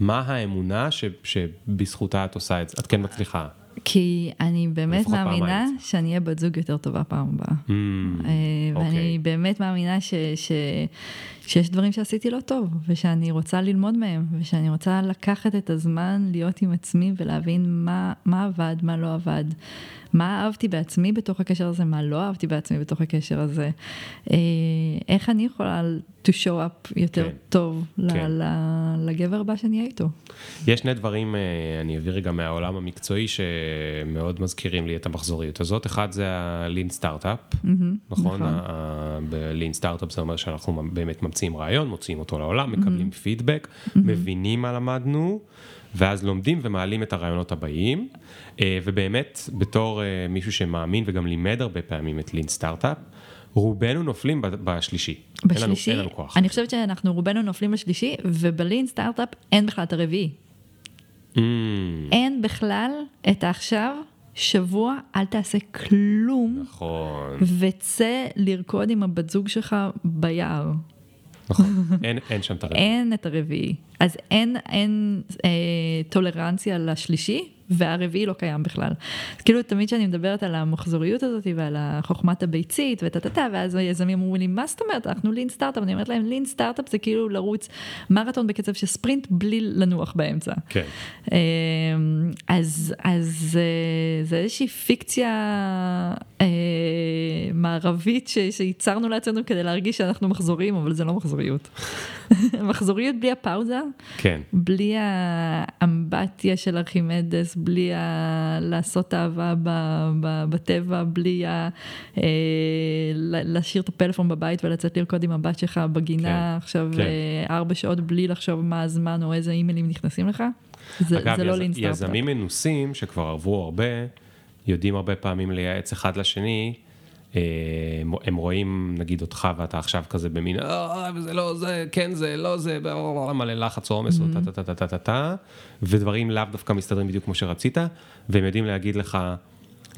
מה האמונה שבזכותה את עושה את זה? את כן מצליחה. כי אני באמת מאמינה שאני אהיה בת זוג יותר טובה פעם הבאה. Mm, אה, ואני אוקיי. באמת מאמינה שיש דברים שעשיתי לא טוב, ושאני רוצה ללמוד מהם, ושאני רוצה לקחת את הזמן להיות עם עצמי ולהבין מה עבד, מה לא עבד. מה אהבתי בעצמי בתוך הקשר הזה, מה לא אהבתי בעצמי בתוך הקשר הזה, אה, איך אני יכולה to show up יותר כן, טוב כן. לגבר הבא שאני אהיה איתו. יש שני דברים, אה, אני אביא רגע מהעולם המקצועי, שמאוד מזכירים לי את המחזוריות הזאת. אחד זה ה-lean startup, mm-hmm, נכון? נכון. ב-lean startup זה אומר שאנחנו באמת ממציאים רעיון, מוציאים אותו לעולם, מקבלים mm-hmm. פידבק, mm-hmm. מבינים מה למדנו. ואז לומדים ומעלים את הרעיונות הבאים, אה, ובאמת, בתור אה, מישהו שמאמין וגם לימד הרבה פעמים את לין סטארט-אפ, רובנו נופלים בשלישי. בשלישי? אין לנו, אין לנו כוח. אני חושבת שאנחנו רובנו נופלים בשלישי, ובלין סטארט-אפ אין בכלל את הרביעי. Mm. אין בכלל את העכשיו, שבוע, אל תעשה כלום. נכון. וצא לרקוד עם הבת זוג שלך ביער. נכון, אין, שם את הרביעי. אין את הרביעי. אז אין אה, טולרנציה לשלישי, והרביעי לא קיים בכלל. כאילו תמיד כשאני מדברת על המחזוריות הזאת ועל חוכמת הביצית וטה-טה-טה, ואז היזמים אומרים לי, מה זאת אומרת, אנחנו לין סטארט-אפ, אני אומרת להם, לין סטארט-אפ זה כאילו לרוץ מרתון בקצב של ספרינט בלי לנוח באמצע. כן. אמ, אז, אז אה, זה איזושהי פיקציה אה, מערבית שייצרנו לעצמנו כדי להרגיש שאנחנו מחזוריים, אבל זה לא מחזוריות. [LAUGHS] מחזוריות בלי הפאוזה, כן. בלי האמבטיה של ארכימדס, בלי ה... לעשות אהבה ב... ב... בטבע, בלי ה... אה, להשאיר את הפלאפון בבית ולצאת לרקוד עם הבת שלך בגינה כן, עכשיו כן. אה, ארבע שעות בלי לחשוב מה הזמן או איזה אימיילים נכנסים לך. זה, אגב, זה לא יז... יזמים מנוסים שכבר עברו הרבה, יודעים הרבה פעמים לייעץ אחד לשני. הם רואים נגיד אותך ואתה עכשיו כזה במין, אה, זה לא זה, כן זה, לא זה, מלא לחץ או עומס, או טה טה טה טה טה טה, ודברים לאו דווקא מסתדרים בדיוק כמו שרצית, והם יודעים להגיד לך,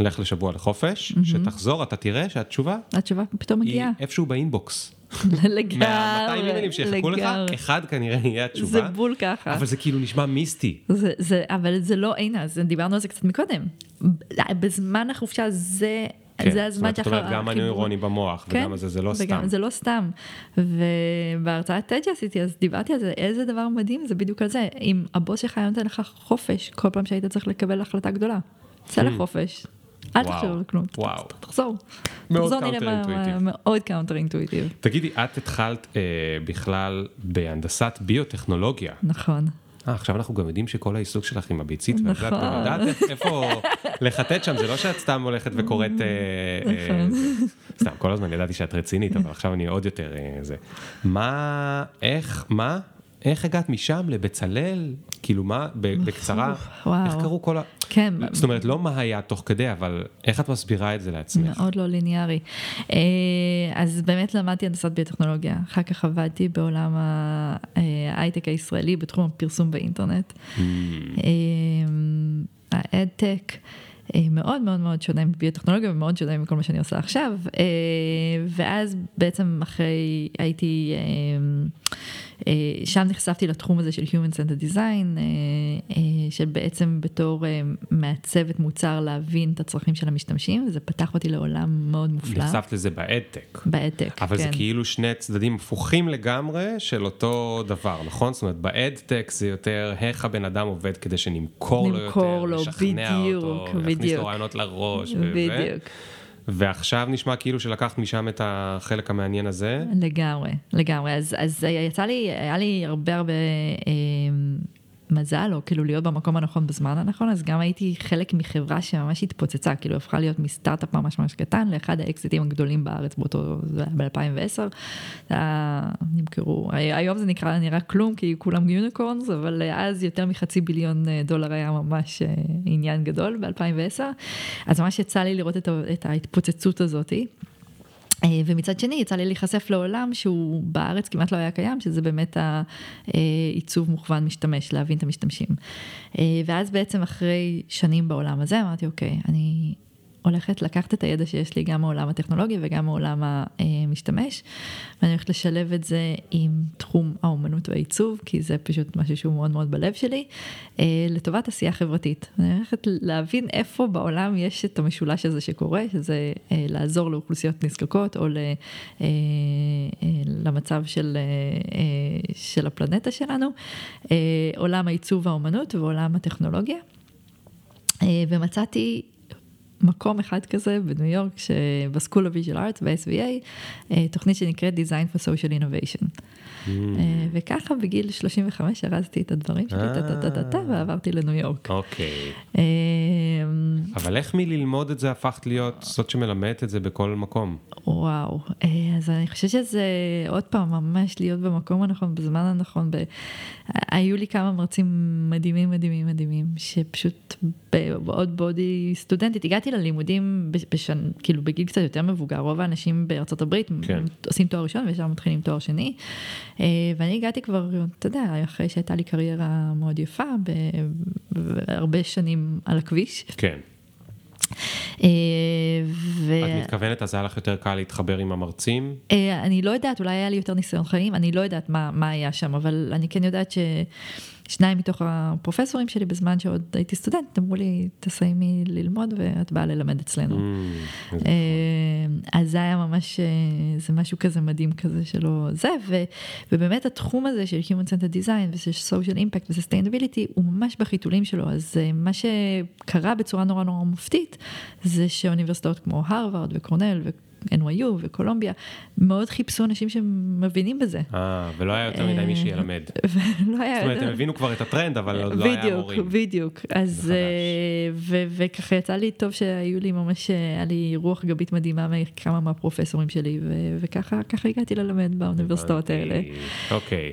לך לשבוע לחופש, שתחזור, אתה תראה שהתשובה, התשובה פתאום מגיעה, היא איפשהו באינבוקס. [LAUGHS] לגמרי, מה-200 אימיילים שיחכו לך, אחד כנראה יהיה התשובה. זה בול ככה. אבל זה כאילו נשמע מיסטי. זה, זה, אבל זה לא, הנה, דיברנו על זה קצת מקודם. בזמן החופשה זה כן, זה הזמן שאחר... אומרת, גם הנוירוני במוח, כן, וגם זה, זה לא וגם, סתם. זה לא סתם. ובהרצאת טד שעשיתי, אז דיברתי על זה, איזה דבר מדהים זה בדיוק על זה. אם הבוס שלך היה נותן לך חופש, כל פעם שהיית צריך לקבל החלטה גדולה, צא hmm. לחופש. אל תחשוב על כלום, תחזור. מאוד counter intuitive. מאוד counter intuitive. תגידי, את התחלת אה, בכלל בהנדסת ביוטכנולוגיה. נכון. אה, עכשיו אנחנו גם יודעים שכל העיסוק שלך עם הביצית, נכון. ואת יודעת איפה לחטט שם, זה לא שאת סתם הולכת וקוראת, אה, אה, נכון. סתם, כל הזמן ידעתי שאת רצינית, אבל עכשיו אני עוד יותר זה. מה, איך, מה? איך הגעת משם לבצלאל? כאילו מה, בקצרה, איך קרו כל ה... כן. זאת אומרת, לא מה היה תוך כדי, אבל איך את מסבירה את זה לעצמך? מאוד לא ליניארי. אה, אז באמת למדתי הנדסת ביוטכנולוגיה, אחר כך עבדתי בעולם ההייטק הישראלי בתחום הפרסום באינטרנט. Mm. אה, האדטק. מאוד מאוד מאוד שונה מביוטכנולוגיה ומאוד שונה מכל מה שאני עושה עכשיו. ואז בעצם אחרי הייתי אה, שם נחשפתי לתחום הזה של Human Centered Design, אה, אה, שבעצם בתור מעצבת מוצר להבין את הצרכים של המשתמשים, וזה פתח אותי לעולם מאוד מופלא. נחשפת לזה באדטק. באדטק, כן. אבל זה כאילו שני צדדים הפוכים לגמרי של אותו דבר, נכון? זאת אומרת, באדטק זה יותר איך הבן אדם עובד כדי שנמכור לו יותר, לו, לשכנע בדיוק, אותו, בדיוק. להכניס לו רעיונות לראש. בדיוק. ועכשיו נשמע כאילו שלקחת משם את החלק המעניין הזה. לגמרי, לגמרי. אז, אז יצא לי, היה לי הרבה הרבה אה, מזל, או כאילו להיות במקום הנכון בזמן הנכון, אז גם הייתי חלק מחברה שממש התפוצצה, כאילו הפכה להיות מסטארט-אפ ממש ממש קטן לאחד האקזיטים הגדולים בארץ באותו, זה היה ב-2010. נמכרו, היום זה נקרא, נראה כלום, כי כולם יוניקורנס, אבל אז יותר מחצי ביליון אה, דולר היה ממש אה, עניין גדול ב-2010. אז ממש יצא לי לראות את ההתפוצצות הזאתי. אה, ומצד שני יצא לי להיחשף לעולם שהוא בארץ כמעט לא היה קיים, שזה באמת העיצוב מוכוון משתמש, להבין את המשתמשים. אה, ואז בעצם אחרי שנים בעולם הזה אמרתי, אוקיי, אני הולכת לקחת את הידע שיש לי גם מעולם הטכנולוגיה וגם מעולם המשתמש, ואני הולכת לשלב את זה עם תחום האומנות והעיצוב, כי זה פשוט משהו שהוא מאוד מאוד בלב שלי, אה, לטובת עשייה חברתית. אני הולכת להבין איפה בעולם יש את המשולש הזה שקורה, שזה אה, לעזור לאוכלוסיות נזקקות, או אה, למצב של, של הפלנטה שלנו, עולם העיצוב והאומנות ועולם הטכנולוגיה. ומצאתי מקום אחד כזה בניו יורק, בסקול of Visual Arts, ב-SVA, אה, תוכנית שנקראת Design for Social Innovation. אה, וככה בגיל 35 ארזתי את הדברים שלי, טה-טה-טה-טה, אה. ועברתי לניו יורק. אוקיי. אבל איך מללמוד את זה הפכת להיות זאת שמלמדת את זה בכל מקום? וואו, אז אני חושבת שזה עוד פעם ממש להיות במקום הנכון, בזמן הנכון. היו לי כמה מרצים מדהימים מדהימים מדהימים, שפשוט בעוד בודי סטודנטית, הגעתי ללימודים בשן, כאילו בגיל קצת יותר מבוגר, רוב האנשים בארצות הברית כן. עושים תואר ראשון וישר מתחילים תואר שני. אה, ואני הגעתי כבר, אתה יודע, אחרי שהייתה לי קריירה מאוד יפה, בהרבה שנים על הכביש. כן. אה, ו... את מתכוונת, אז היה לך יותר קל להתחבר עם המרצים? אה, אני לא יודעת, אולי היה לי יותר ניסיון חיים, אני לא יודעת מה, מה היה שם, אבל אני כן יודעת ש... שניים מתוך הפרופסורים שלי בזמן שעוד הייתי סטודנט, אמרו לי, תסיימי ללמוד ואת באה ללמד אצלנו. Mm, אה, אז זה היה ממש, אה, זה משהו כזה מדהים כזה שלא זה, ו, ובאמת התחום הזה של Human Centered Design ושל social impact ו-sustainability הוא ממש בחיתולים שלו, אז אה, מה שקרה בצורה נורא נורא מופתית, זה שאוניברסיטאות כמו הרווארד וקורנל NYU וקולומביה, מאוד חיפשו אנשים שמבינים בזה. אה, ולא היה יותר מדי מי שילמד. [LAUGHS] ולא היה... זאת אומרת, הם הבינו כבר את הטרנד, אבל עוד לא היה מורים. בדיוק, בדיוק. אז, אה, וככה יצא לי טוב שהיו לי ממש, היה לי רוח גבית מדהימה מכמה מהפרופסורים שלי, וככה הגעתי ללמד באוניברסיטאות האלה. אוקיי.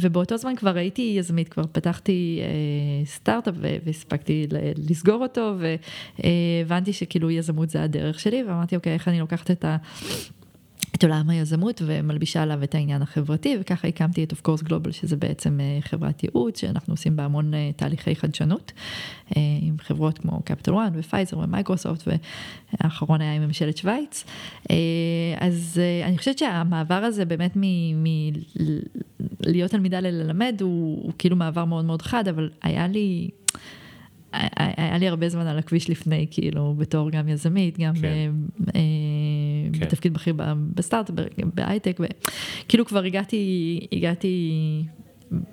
ובאותו זמן כבר הייתי יזמית, כבר פתחתי אה, סטארט-אפ והספקתי לסגור אותו, והבנתי שכאילו יזמות זה הדרך שלי, ואמרתי, אוקיי, איך אני לוקחת את ה... את עולם היזמות ומלבישה עליו את העניין החברתי וככה הקמתי את Off Course Global שזה בעצם אה, חברת ייעוץ שאנחנו עושים בה המון אה, תהליכי חדשנות אה, עם חברות כמו Capital One ופייזר ומייקרוסופט והאחרון היה עם ממשלת שווייץ אז אני חושבת שהמעבר הזה באמת מלהיות תלמידה ללמד הוא, הוא כאילו מעבר מאוד מאוד חד אבל היה לי היה לי הרבה זמן על הכביש לפני, כאילו, בתור גם יזמית, גם כן. אה, כן. בתפקיד בכיר בסטארט-אפ, בהייטק, וכאילו כבר הגעתי, הגעתי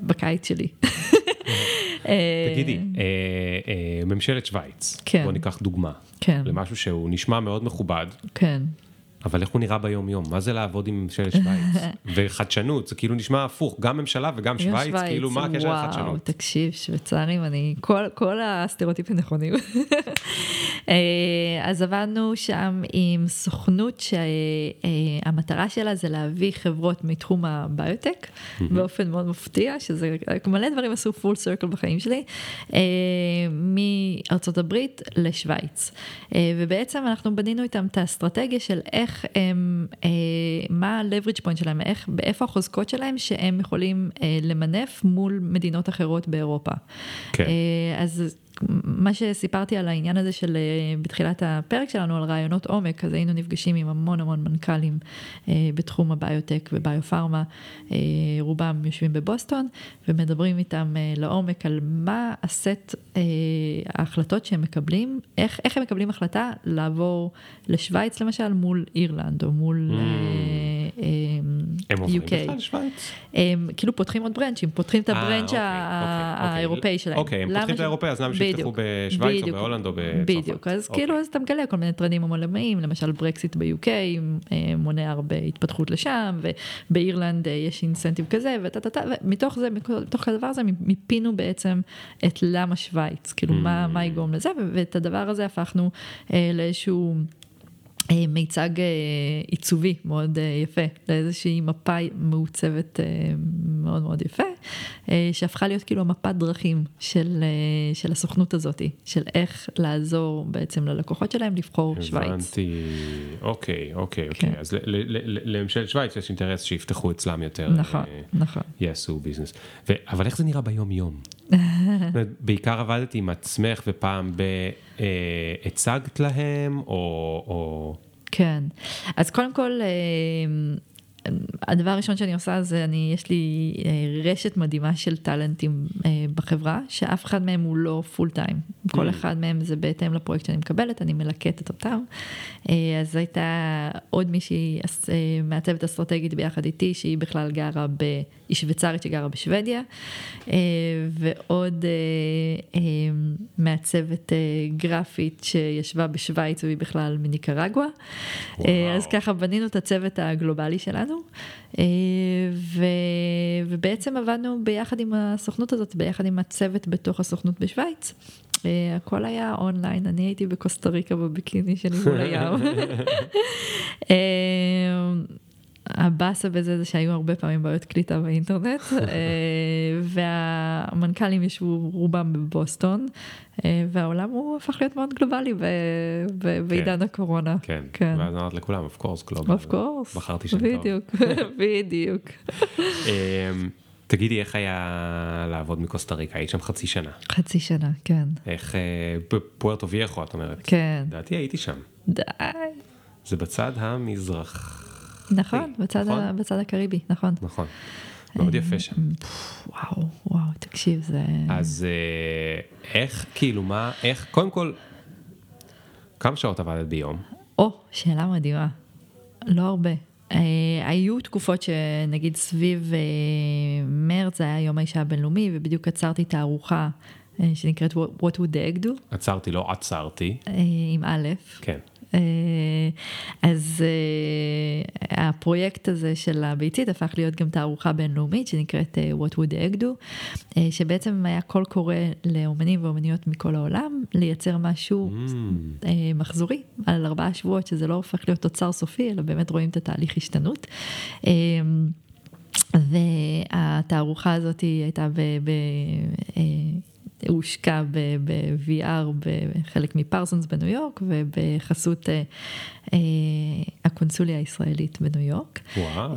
בקיץ שלי. [LAUGHS] אה, תגידי, אה, ממשלת שווייץ, כן. בוא ניקח דוגמה, כן. למשהו שהוא נשמע מאוד מכובד. כן. אבל איך הוא נראה ביום יום? מה זה לעבוד עם ממשלת שווייץ? [LAUGHS] וחדשנות, זה כאילו נשמע הפוך, גם ממשלה וגם שווייץ, כאילו מה הקשר לחדשנות? וואו, תקשיב, שוויצרים, אני, כל, כל הסטריאוטיפים נכונים. [LAUGHS] אה, אז עבדנו שם עם סוכנות שהמטרה שלה זה להביא חברות מתחום הביוטק, באופן מאוד מפתיע, שזה, מלא דברים עשו פול סרקל בחיים שלי, אה, מארצות הברית לשווייץ. אה, ובעצם אנחנו בנינו איתם את האסטרטגיה של איך... איך הם, אה, מה ה-leverage point שלהם, איך, באיפה החוזקות שלהם שהם יכולים אה, למנף מול מדינות אחרות באירופה. כן. אה, אז מה שסיפרתי על העניין הזה של אה, בתחילת הפרק שלנו על רעיונות עומק, אז היינו נפגשים עם המון המון מנכ"לים אה, בתחום הביוטק וביופארמה, אה, רובם יושבים בבוסטון ומדברים איתם לעומק על מה הסט ההחלטות שהם מקבלים, איך, איך הם מקבלים החלטה לעבור לשוויץ למשל מול אירלנד או מול... Mm. הם עוברים בכלל לשוויץ? הם כאילו פותחים עוד branch ים, פותחים את ה branch אוקיי, אוקיי, אוקיי. האירופאי שלהם. אוקיי, הם פותחים את האירופאי, אז למה שיפתחו בשוויץ או בהולנד או בצרפת? בדיוק, אז כאילו אז אתה מגלה כל מיני טרנדים עולמיים, למשל ברקסיט ב-UK אה, מונע הרבה התפתחות לשם, ובאירלנד אה, יש incentive כזה, ומתוך זה, מתוך הדבר הזה מיפינו בעצם את למה שוויץ, כאילו מה mm. יגרום לזה, ואת הדבר הזה הפכנו אה, לאיזשהו... אה, מיצג אה, עיצובי מאוד אה, יפה, לאיזושהי מפה מעוצבת מאוד מאוד יפה, שהפכה להיות כאילו המפת דרכים של, של הסוכנות הזאתי, של איך לעזור בעצם ללקוחות שלהם לבחור הבנתי. שווייץ. הבנתי, אוקיי, אוקיי, אוקיי, כן. אז לממשלת שווייץ יש אינטרס שיפתחו אצלם יותר, נכון, נכון, יעשו ביזנס, אבל איך זה נראה ביום יום? [LAUGHS] בעיקר עבדתי עם עצמך ופעם בהצגת להם, או, או... כן, אז קודם כל, אה, הדבר הראשון שאני עושה זה אני, יש לי אה, רשת מדהימה של טאלנטים אה, בחברה, שאף אחד מהם הוא לא פול טיים. כל mm. אחד מהם זה בהתאם לפרויקט שאני מקבלת, אני מלקטת אותם. אה, אז הייתה עוד מישהי מעצבת אסטרטגית ביחד איתי, שהיא בכלל גרה ב... היא שוויצרית שגרה בשוודיה, ועוד מעצבת גרפית שישבה בשוויץ והיא בכלל מניקרגואה. אז ככה בנינו את הצוות הגלובלי שלנו. אה, ו, ובעצם עבדנו ביחד עם הסוכנות הזאת, ביחד עם הצוות בתוך הסוכנות בשוויץ. אה, הכל היה אונליין, אני הייתי בקוסטה ריקה בביקיני שלי מול הים. [LAUGHS] אה, הבאסה בזה זה שהיו הרבה פעמים בעיות קליטה באינטרנט, [LAUGHS] והמנכ"לים ישבו רובם בבוסטון, אה, והעולם הוא הפך להיות מאוד גלובלי בעידן כן. הקורונה. כן, כן. ואז אמרת לכולם, of course, גלובל. of course. בחרתי שם בדיוק, [LAUGHS] בדיוק. [LAUGHS] אמ, תגידי, איך היה לעבוד מקוסטה ריקה? היית שם חצי שנה. חצי שנה, כן. איך, אה, פוארטו וייחו, את אומרת. כן. לדעתי הייתי שם. די. זה בצד המזרח. נכון, בצד, נכון? ה, בצד הקריבי, נכון. נכון. מאוד יפה שם. וואו, וואו, תקשיב, זה... אז איך, כאילו, מה, איך, קודם כל, כמה שעות עבדת ביום? או, שאלה מדהימה. לא הרבה. היו תקופות שנגיד סביב מרץ, זה היה יום האישה הבינלאומי, ובדיוק עצרתי תערוכה שנקראת What would the egg do? עצרתי, לא עצרתי. עם א'. כן. אז הפרויקט הזה של הביצית הפך להיות גם תערוכה בינלאומית שנקראת What would egg do, שבעצם היה קול קורא לאומנים ואומניות מכל העולם לייצר משהו mm. מחזורי על ארבעה שבועות, שזה לא הופך להיות תוצר סופי, אלא באמת רואים את התהליך השתנות. והתערוכה הזאת הייתה ב... ב הושקע ב-VR בחלק מפרסונס בניו יורק ובחסות אה, אה, הקונסוליה הישראלית בניו יורק. וואו.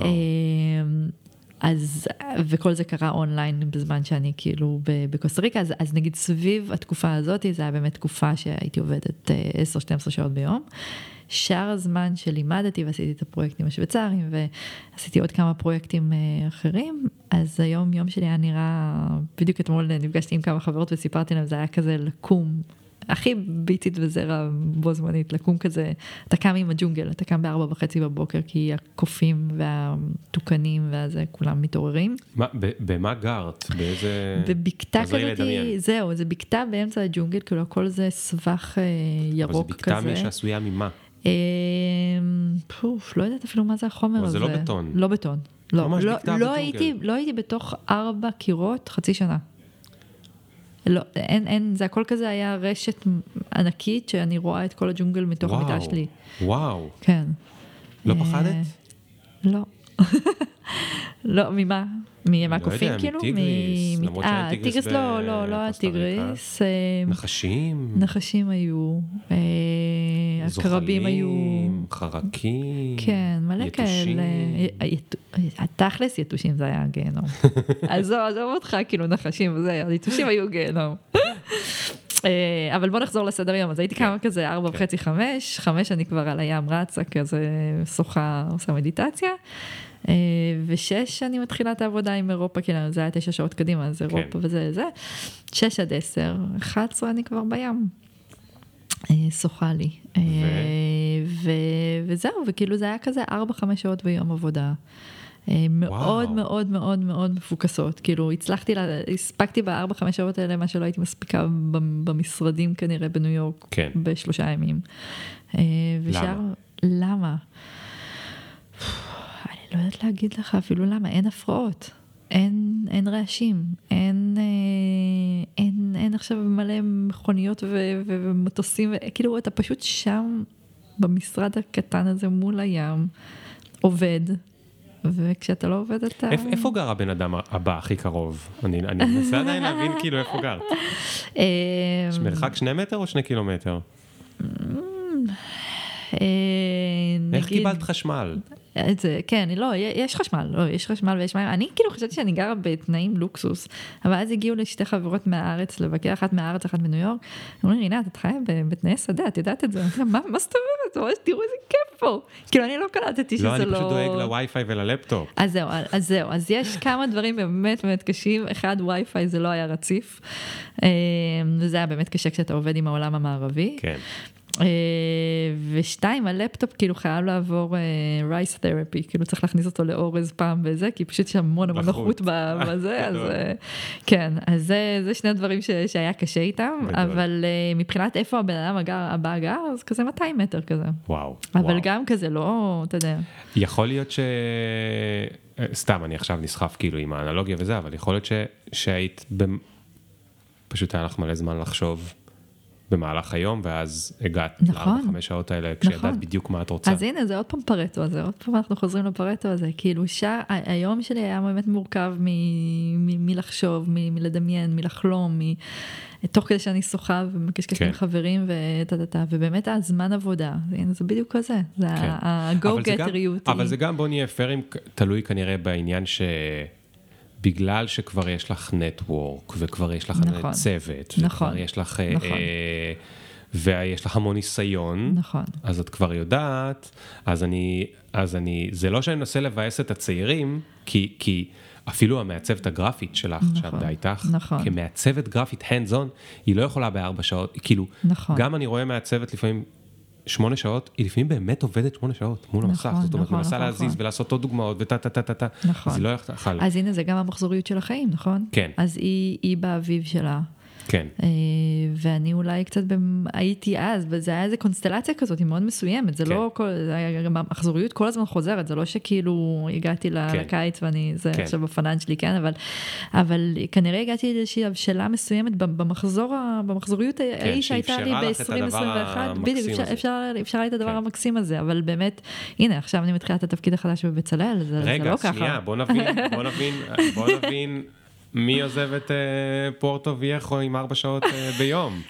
אה, אז, וכל זה קרה אונליין בזמן שאני כאילו בקוסטה ריקה, אז, אז נגיד סביב התקופה הזאת, זה היה באמת תקופה שהייתי עובדת 10-12 שעות ביום. שאר הזמן שלימדתי ועשיתי את הפרויקטים השוויצריים ועשיתי עוד כמה פרויקטים אחרים, אז היום יום שלי היה נראה, בדיוק אתמול נפגשתי עם כמה חברות וסיפרתי להם, זה היה כזה לקום, הכי ביצית וזרע בו זמנית, לקום כזה, אתה קם עם הג'ונגל, אתה קם בארבע וחצי בבוקר כי הקופים והתוקנים והזה, כולם מתעוררים. מה, במה גרת? באיזה... בבקתה כזאת, זהו, זה בקתה באמצע הג'ונגל, כאילו הכל זה סבך ירוק כזה. אבל זה בקתה שעשויה ממה? פוף, לא יודעת אפילו מה זה החומר הזה. זה לא בטון. לא בטון. לא, לא, לא, הייתי, לא הייתי בתוך ארבע קירות חצי שנה. לא, אין, אין, זה הכל כזה היה רשת ענקית שאני רואה את כל הג'ונגל מתוך המיטה שלי. וואו. כן. לא פחדת? לא. [LAUGHS] לא, ממה? מהקופים לא כאילו? מטיגריס, למרות שהיה טיגריס טיגריס לא, לא, לא היה טיגריס. נחשים? נחשים היו. עקרבים היו. זוחלים, חרקים. כן, מלא כאלה. התכלס יתושים זה היה גיהנום. [LAUGHS] עזוב, עזוב אותך, כאילו נחשים וזה, היתושים היו גיהנום. [LAUGHS] אבל בוא נחזור לסדר יום, אז הייתי קמה כזה ארבע וחצי, חמש, חמש אני כבר על הים רצה, כזה שוחה, עושה מדיטציה. ושש אני מתחילה את העבודה עם אירופה, כי זה היה תשע שעות קדימה, אז אירופה וזה, זה. שש עד עשר, אחת עשרה אני כבר בים. שוחה לי. וזהו, וכאילו זה היה כזה ארבע, חמש שעות ביום עבודה. מאוד מאוד מאוד מאוד מפוקסות, כאילו הצלחתי, הספקתי בארבע חמש שעות האלה מה שלא הייתי מספיקה במשרדים כנראה בניו יורק כן. בשלושה ימים. למה? למה? אני לא יודעת להגיד לך אפילו למה, אין הפרעות, אין, אין רעשים, אין, אין, אין עכשיו מלא מכוניות ו, ומטוסים, כאילו אתה פשוט שם במשרד הקטן הזה מול הים, עובד. וכשאתה לא עובד אתה... איפה גר הבן אדם הבא הכי קרוב? אני מנסה עדיין להבין כאילו איפה גרת. יש מרחק שני מטר או שני קילומטר? איך קיבלת חשמל? זה, כן, לא, יש חשמל, לא, יש חשמל ויש מים. אני כאילו חשבתי שאני גרה בתנאים לוקסוס, אבל אז הגיעו לי שתי חברות מהארץ לבקר, אחת מהארץ, אחת מניו יורק. אמרו לי, רינת, את חיה בתנאי שדה, את יודעת את זה. מה, מה זאת אומרת? תראו איזה כיף פה. כאילו, אני לא קלטתי שזה לא... לא, אני פשוט דואג לווי-פיי וללפטופ. אז זהו, אז זהו, אז יש כמה דברים באמת באמת קשים. אחד, ווי-פיי זה לא היה רציף, וזה היה באמת קשה כשאתה עובד עם העולם המערבי. כן. ושתיים, הלפטופ כאילו חייב לעבור רייס תרפי, כאילו צריך להכניס אותו לאורז פעם וזה, כי פשוט יש המון המון נוחות [LAUGHS] בזה, אז כן, אז זה שני הדברים שהיה קשה איתם, אבל מבחינת איפה הבן אדם הבא גר, אז כזה 200 מטר כזה. וואו. אבל גם כזה, לא, אתה יודע. יכול להיות ש... סתם, אני עכשיו נסחף כאילו עם האנלוגיה וזה, אבל יכול להיות שהיית, פשוט היה לך מלא זמן לחשוב. במהלך היום, ואז הגעת נכון, לארבע, חמש שעות האלה, כשידעת נכון. בדיוק מה את רוצה. אז הנה, זה עוד פעם פרטו הזה, עוד פעם אנחנו חוזרים לפרטו הזה, כאילו שעה, היום שלי היה באמת מורכב מלחשוב, מלדמיין, מלחלום, מ... תוך כדי שאני שוחה ומקשקשת כן. עם חברים וטה-טה-טה, ובאמת הזמן עבודה, הנה, זה בדיוק כזה, זה כן. ה-go-getterיות. אבל זה גם, בוא נהיה פיירים, תלוי כנראה בעניין ש... בגלל שכבר יש לך נטוורק, וכבר יש לך נכון, צוות, נכון, וכבר יש לך, נכון. אה, ויש לך המון ניסיון, נכון. אז את כבר יודעת, אז אני, אז אני, זה לא שאני מנסה לבאס את הצעירים, כי, כי אפילו המעצבת הגרפית שלך, נכון, שעבדה איתך, נכון. כמעצבת גרפית hands on, היא לא יכולה בארבע שעות, כאילו, נכון. גם אני רואה מעצבת לפעמים שמונה שעות, היא לפעמים באמת עובדת שמונה שעות מול המסך, נכון, זאת אומרת, נכון, מנסה נכון, להזיז נכון. ולעשות עוד דוגמאות וטה טה טה טה טה, נכון. אז היא לא יכולה, אז הנה, זה גם המחזוריות של החיים, נכון? כן. אז היא, היא באביב שלה. כן, אה, ואני אולי קצת הייתי אז, וזה היה איזה קונסטלציה כזאת, היא מאוד מסוימת, זה כן. לא כל, זה היה גם המחזוריות כל הזמן חוזרת, זה לא שכאילו הגעתי כן. לקיץ ואני, זה כן. עכשיו בפנן שלי, כן, אבל, אבל כנראה הגעתי לאיזושהי הבשלה מסוימת במחזור, במחזוריות ההיא שהייתה לי כן, שאפשרה לך את הדבר ב-2021, המקסים בדיוק, אפשר-. אפשר- אפשר לי את הדבר כן. המקסים הזה, אבל באמת, הנה, עכשיו אני מתחילה את התפקיד החדש בבצלאל, זה, זה רגע, לא ככה. שנייה, בוא נבין, בוא נבין, בוא נבין מי עוזב את אה, פורטו וייחו עם ארבע שעות אה, ביום.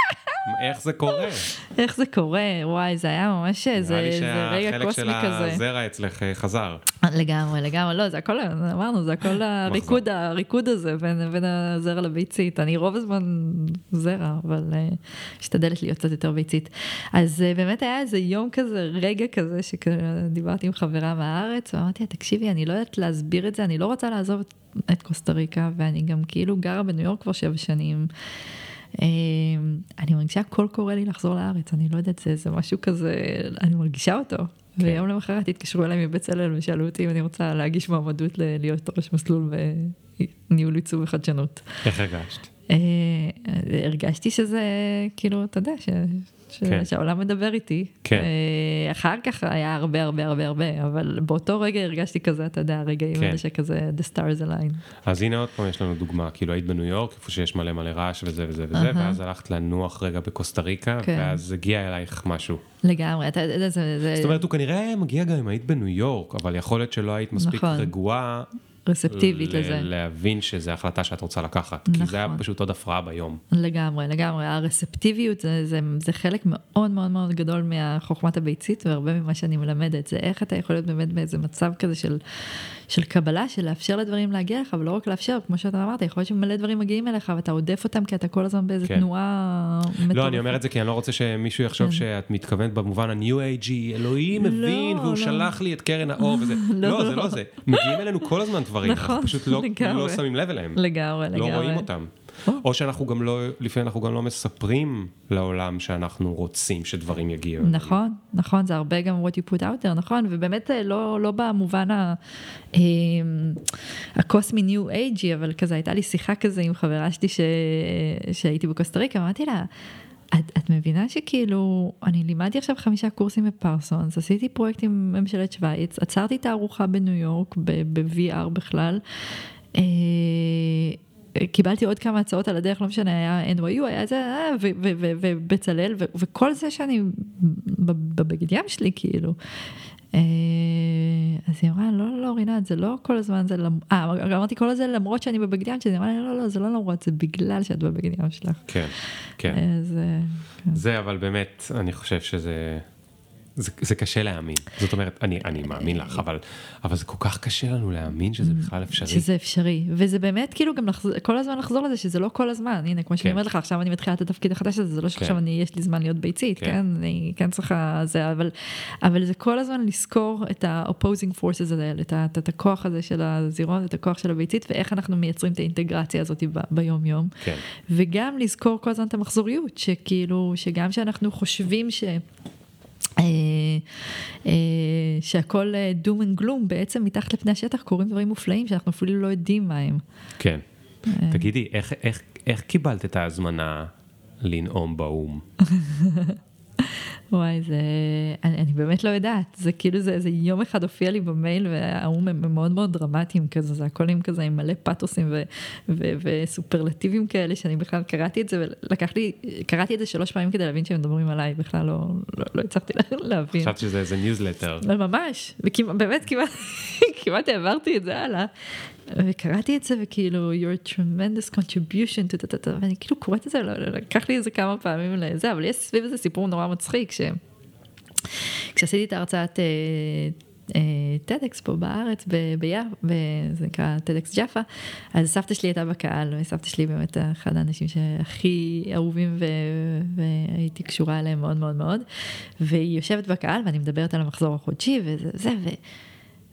איך זה קורה? איך זה קורה, וואי, זה היה ממש, זה, נראה לי זה רגע שהחלק של קוסמי כזה. הזרע אצלך אה, חזר. לגמרי, לגמרי, לא, זה הכל, אמרנו, זה הכל [LAUGHS] הריקוד, הריקוד הזה בין, בין הזרע לביצית. אני רוב הזמן זרע, אבל uh, משתדלת להיות קצת יותר ביצית. אז uh, באמת היה איזה יום כזה, רגע כזה, שדיברתי עם חברה מהארץ, ואמרתי לה, תקשיבי, אני לא יודעת להסביר את זה, אני לא רוצה לעזוב את, את קוסטה ריקה, ואני גם כאילו גרה בניו יורק כבר שבע שנים. אה, אני מרגישה הכל קורה לי לחזור לארץ, אני לא יודעת, זה, זה משהו כזה, אני מרגישה אותו. כן. ויום למחרת התקשרו אליי מבצלאל ושאלו אותי אם אני רוצה להגיש מועמדות ל- להיות ראש מסלול בניהול עיצוב וחדשנות. איך הרגשת? אה, הרגשתי שזה, כאילו, אתה יודע, ש... ש... כן. שהעולם מדבר איתי. כן. אה, אחר כך היה הרבה הרבה הרבה הרבה, אבל באותו רגע הרגשתי כזה, אתה יודע, הרגעים כן. האלה שכזה, the stars align. אז הנה עוד פעם יש לנו דוגמה, כאילו היית בניו יורק, איפה שיש מלא מלא רעש וזה וזה וזה, אהה. ואז הלכת לנוח רגע בקוסטה ריקה, כן. ואז הגיע אלייך משהו. לגמרי, אתה יודע, זה... זה... זאת אומרת, הוא כנראה מגיע גם אם היית בניו יורק, אבל יכול להיות שלא היית מספיק נכון. רגועה. רספטיבית ל- לזה. להבין שזו החלטה שאת רוצה לקחת, כי זה היה נכון. פשוט עוד הפרעה ביום. לגמרי, לגמרי. הרספטיביות זה, זה, זה חלק מאוד מאוד מאוד גדול מהחוכמת הביצית, והרבה ממה שאני מלמדת, זה איך אתה יכול להיות באמת באיזה מצב כזה של, של קבלה, של לאפשר לדברים להגיע לך, אבל לא רק לאפשר, כמו שאתה אמרת, יכול להיות שמלא דברים מגיעים אליך, ואתה עודף אותם כי אתה כל הזמן באיזה כן. תנועה מטורפת. לא, אני אומר את זה כי אני לא רוצה שמישהו יחשוב כן. שאת מתכוונת במובן ה-New Age, אלוהים הבין לא, והוא לא. שלח לי את קרן האור וזה. [LAUGHS] לא, לא, זה לא. לא זה. מגיעים אלינו כל הזמן דברים, נכון, אנחנו פשוט לא-. לא שמים לב אליהם. לגמרי, לא לגמרי. רואים אותם. או. שאנחנו גם לא, לפעמים אנחנו גם לא מספרים לעולם שאנחנו רוצים שדברים יגיעו. נכון, נכון, זה הרבה גם what you put out there, נכון, ובאמת אה, לא, לא במובן ה- אה, הקוסמי ניו אייג'י, אבל כזה הייתה לי שיחה כזה עם חברה שלי ש... שהייתי בקוסטה ריקה, אמרתי לה, את, את מבינה שכאילו, אני לימדתי עכשיו חמישה קורסים בפרסונס, עשיתי פרויקט עם ממשלת שווייץ, עצרתי תערוכה בניו יורק, ב-VR בכלל. קיבלתי עוד כמה הצעות על הדרך, לא משנה, היה NYU, היה זה, אה, ובצלאל, וכל זה שאני בבגד ים שלי, כאילו. אה, אז היא אמרה, לא, לא, רינת, זה לא כל הזמן, זה למ... אה, אמרתי כל הזה למרות שאני בבגד ים שלי, היא אמרה לי, לא, לא, זה לא למרות, זה בגלל שאת בבגד ים שלך. כן, כן. אז... אה, כן. זה אבל באמת, אני חושב שזה... זה, זה קשה להאמין. זאת אומרת, אני, אני מאמין לך, אבל, אבל זה כל כך קשה לנו להאמין שזה בכלל אפשרי. שזה אפשרי, וזה באמת כאילו גם לחזור, כל הזמן לחזור לזה שזה לא כל הזמן, הנה כמו שאני כן. אומרת לך עכשיו אני מתחילה את התפקיד החדש הזה, זה לא שעכשיו אני יש לי זמן להיות ביצית, כן. כן, אני כן צריכה זה, אבל, אבל זה כל הזמן לזכור את ה-opposing forces האלה, את, את, את הכוח הזה של הזירון, את הכוח של הביצית, ואיך אנחנו מייצרים את האינטגרציה הזאת ב- ביום יום, כן. וגם לזכור כל הזמן את המחזוריות, שכאילו, שגם שאנחנו חושבים ש... אה, אה, שהכל אה, doom and gloom, בעצם מתחת לפני השטח קורים דברים מופלאים שאנחנו אפילו לא יודעים מה הם. כן. תגידי, איך, איך, איך קיבלת את ההזמנה לנאום באו"ם? [LAUGHS] וואי, זה... אני, אני באמת לא יודעת, זה כאילו זה, זה יום אחד הופיע לי במייל והאו"ם הם מאוד מאוד דרמטיים כזה, זה הכל עם כזה עם מלא פתוסים ו, ו, וסופרלטיבים כאלה, שאני בכלל קראתי את זה ולקח לי, קראתי את זה שלוש פעמים כדי להבין שהם מדברים עליי, בכלל לא, לא, לא הצלחתי להבין. חשבתי שזה איזה ניוזלטר. ממש, וכמעט, באמת כמעט, [LAUGHS] כמעט העברתי את זה הלאה. וקראתי את זה וכאילו your tremendous contribution to the, ואני כאילו קוראת את זה, לא- לא- לקח לי איזה כמה פעמים לזה, אבל יש סביב איזה סיפור נורא מצחיק, ש... כשעשיתי את ההרצאת TEDx פה בארץ, ביפו, זה נקרא TEDx Jaffa, אז סבתא שלי הייתה בקהל, וסבתא שלי באמת אחד האנשים שהכי אהובים ו... והייתי קשורה אליהם מאוד מאוד מאוד, והיא יושבת בקהל ואני מדברת על המחזור החודשי וזה.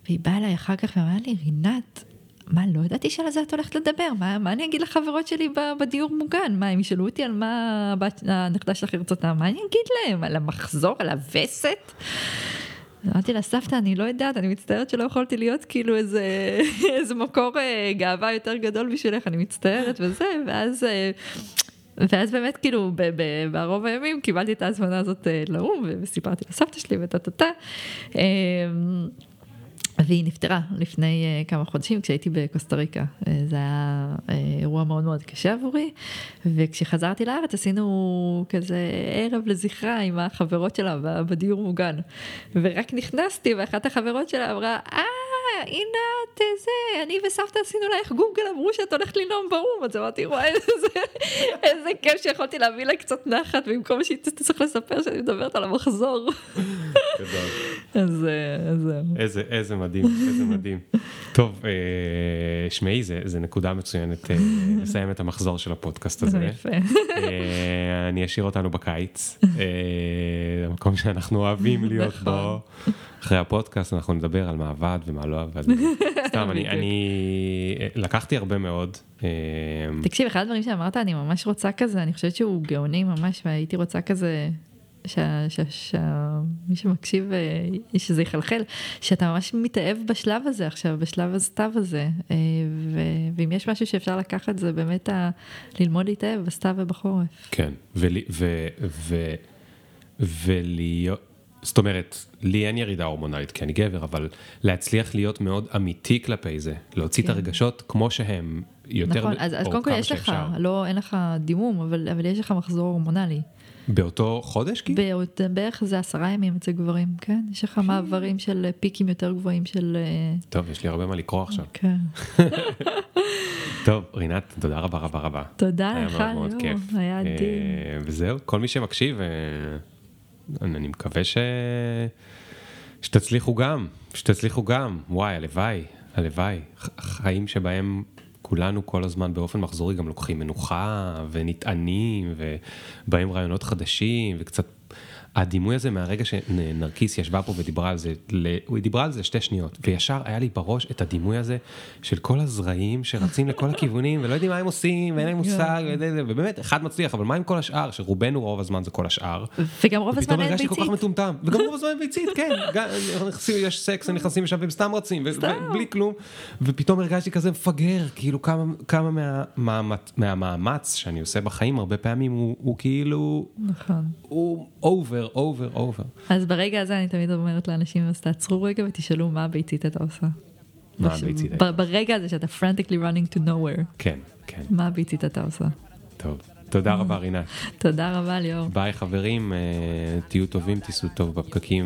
והיא באה אליי אחר כך ואמרה לי, רינת, מה, לא ידעתי שעל זה את הולכת לדבר, מה, מה אני אגיד לחברות שלי בדיור מוגן? מה, הם ישאלו אותי על מה הנכדה שלך הרצותה, מה אני אגיד להם? על המחזור, על הווסת? אמרתי לה, סבתא, אני לא יודעת, אני מצטערת שלא יכולתי להיות כאילו איזה, [LAUGHS] איזה מקור אה, גאווה יותר גדול בשבילך, אני מצטערת וזה, ואז... אה, ואז באמת כאילו בערוב הימים קיבלתי את ההזמנה הזאת אה, לאו"ם וסיפרתי לסבתא שלי וטה טה טה. והיא נפטרה לפני uh, כמה חודשים כשהייתי בקוסטה ריקה. Uh, זה היה uh, אירוע מאוד מאוד קשה עבורי, וכשחזרתי לארץ עשינו כזה ערב לזכרה עם החברות שלה בדיור מוגן. ורק נכנסתי ואחת החברות שלה אמרה, אה, הנה את זה, אני וסבתא עשינו לך גוגל, אמרו שאת הולכת לנאום באו"ם, אז אמרתי, וואי, [LAUGHS] איזה, כיף שיכולתי להביא לה קצת נחת, במקום שהיא תצטרך לספר שאני מדברת על המחזור. [LAUGHS] אז זהו. איזה, מדהים, איזה מדהים. טוב, אה, שמעי, זה נקודה מצוינת אה, לסיים את המחזור של הפודקאסט הזה. יפה. אה, אני אשאיר אותנו בקיץ, המקום שאנחנו אוהבים להיות בו. אחרי הפודקאסט אנחנו נדבר על מה עבד ומה לא עבד. [LAUGHS] סתם, אני, אני לקחתי הרבה מאוד. תקשיב, אחד הדברים שאמרת, אני ממש רוצה כזה, אני חושבת שהוא גאוני ממש, והייתי רוצה כזה שמי שמקשיב, אה, שזה יחלחל, שאתה ממש מתאהב בשלב הזה עכשיו, בשלב הסתיו הזה, אה, ואם יש משהו שאפשר לקחת זה באמת ה... ללמוד להתאהב בסתיו ובחורף. כן, ולהיות, זאת אומרת, לי אין ירידה הורמונלית כי אני גבר, אבל להצליח להיות מאוד אמיתי כלפי זה, להוציא כן. את הרגשות כמו שהם, יותר, נכון, אז, אז קודם כל יש לך, לא, אין לך דימום, אבל, אבל יש לך מחזור הורמונלי. באותו חודש כאילו? בערך זה עשרה ימים אצל גברים, כן? יש לך מעברים של פיקים יותר גבוהים של... אה, טוב, יש לי הרבה מה לקרוא עכשיו. כן. [LAUGHS] טוב, רינת, תודה רבה רבה רבה. תודה לך, היה מאוד מאוד כיף. היה דין. אה, וזהו, כל מי שמקשיב, אה, אני מקווה ש... שתצליחו גם, שתצליחו גם, וואי, הלוואי, הלוואי, חיים שבהם כולנו כל הזמן באופן מחזורי גם לוקחים מנוחה ונטענים ובאים רעיונות חדשים וקצת הדימוי הזה מהרגע שנרקיס ישבה פה ודיברה על זה, היא דיברה על זה שתי שניות, וישר היה לי בראש את הדימוי הזה של כל הזרעים שרצים לכל הכיוונים ולא יודעים מה הם עושים ואין להם מושג, ובאמת אחד מצליח, אבל מה עם כל השאר, שרובנו רוב הזמן זה כל השאר. וגם רוב הזמן אין ביצית. ופתאום הרגשתי כל כך מטומטם, וגם רוב הזמן אין ביצית, כן, יש סקס, נכנסים לשם והם סתם רצים, ובלי כלום, ופתאום הרגשתי כזה מפגר, כאילו כמה מהמאמץ שאני עושה בחיים הרבה פעמים הוא כאילו, נכון, הוא over. Over, over, over. אז ברגע הזה אני תמיד אומרת לאנשים, אז תעצרו רגע ותשאלו מה הביצית אתה עושה. מה הביצית? ברגע הזה שאתה frantically running to nowhere. כן, כן. מה הביצית אתה עושה? טוב. תודה רבה רינת. תודה רבה ליאור. ביי חברים, אה, תהיו טובים, תיסעו טוב בפקקים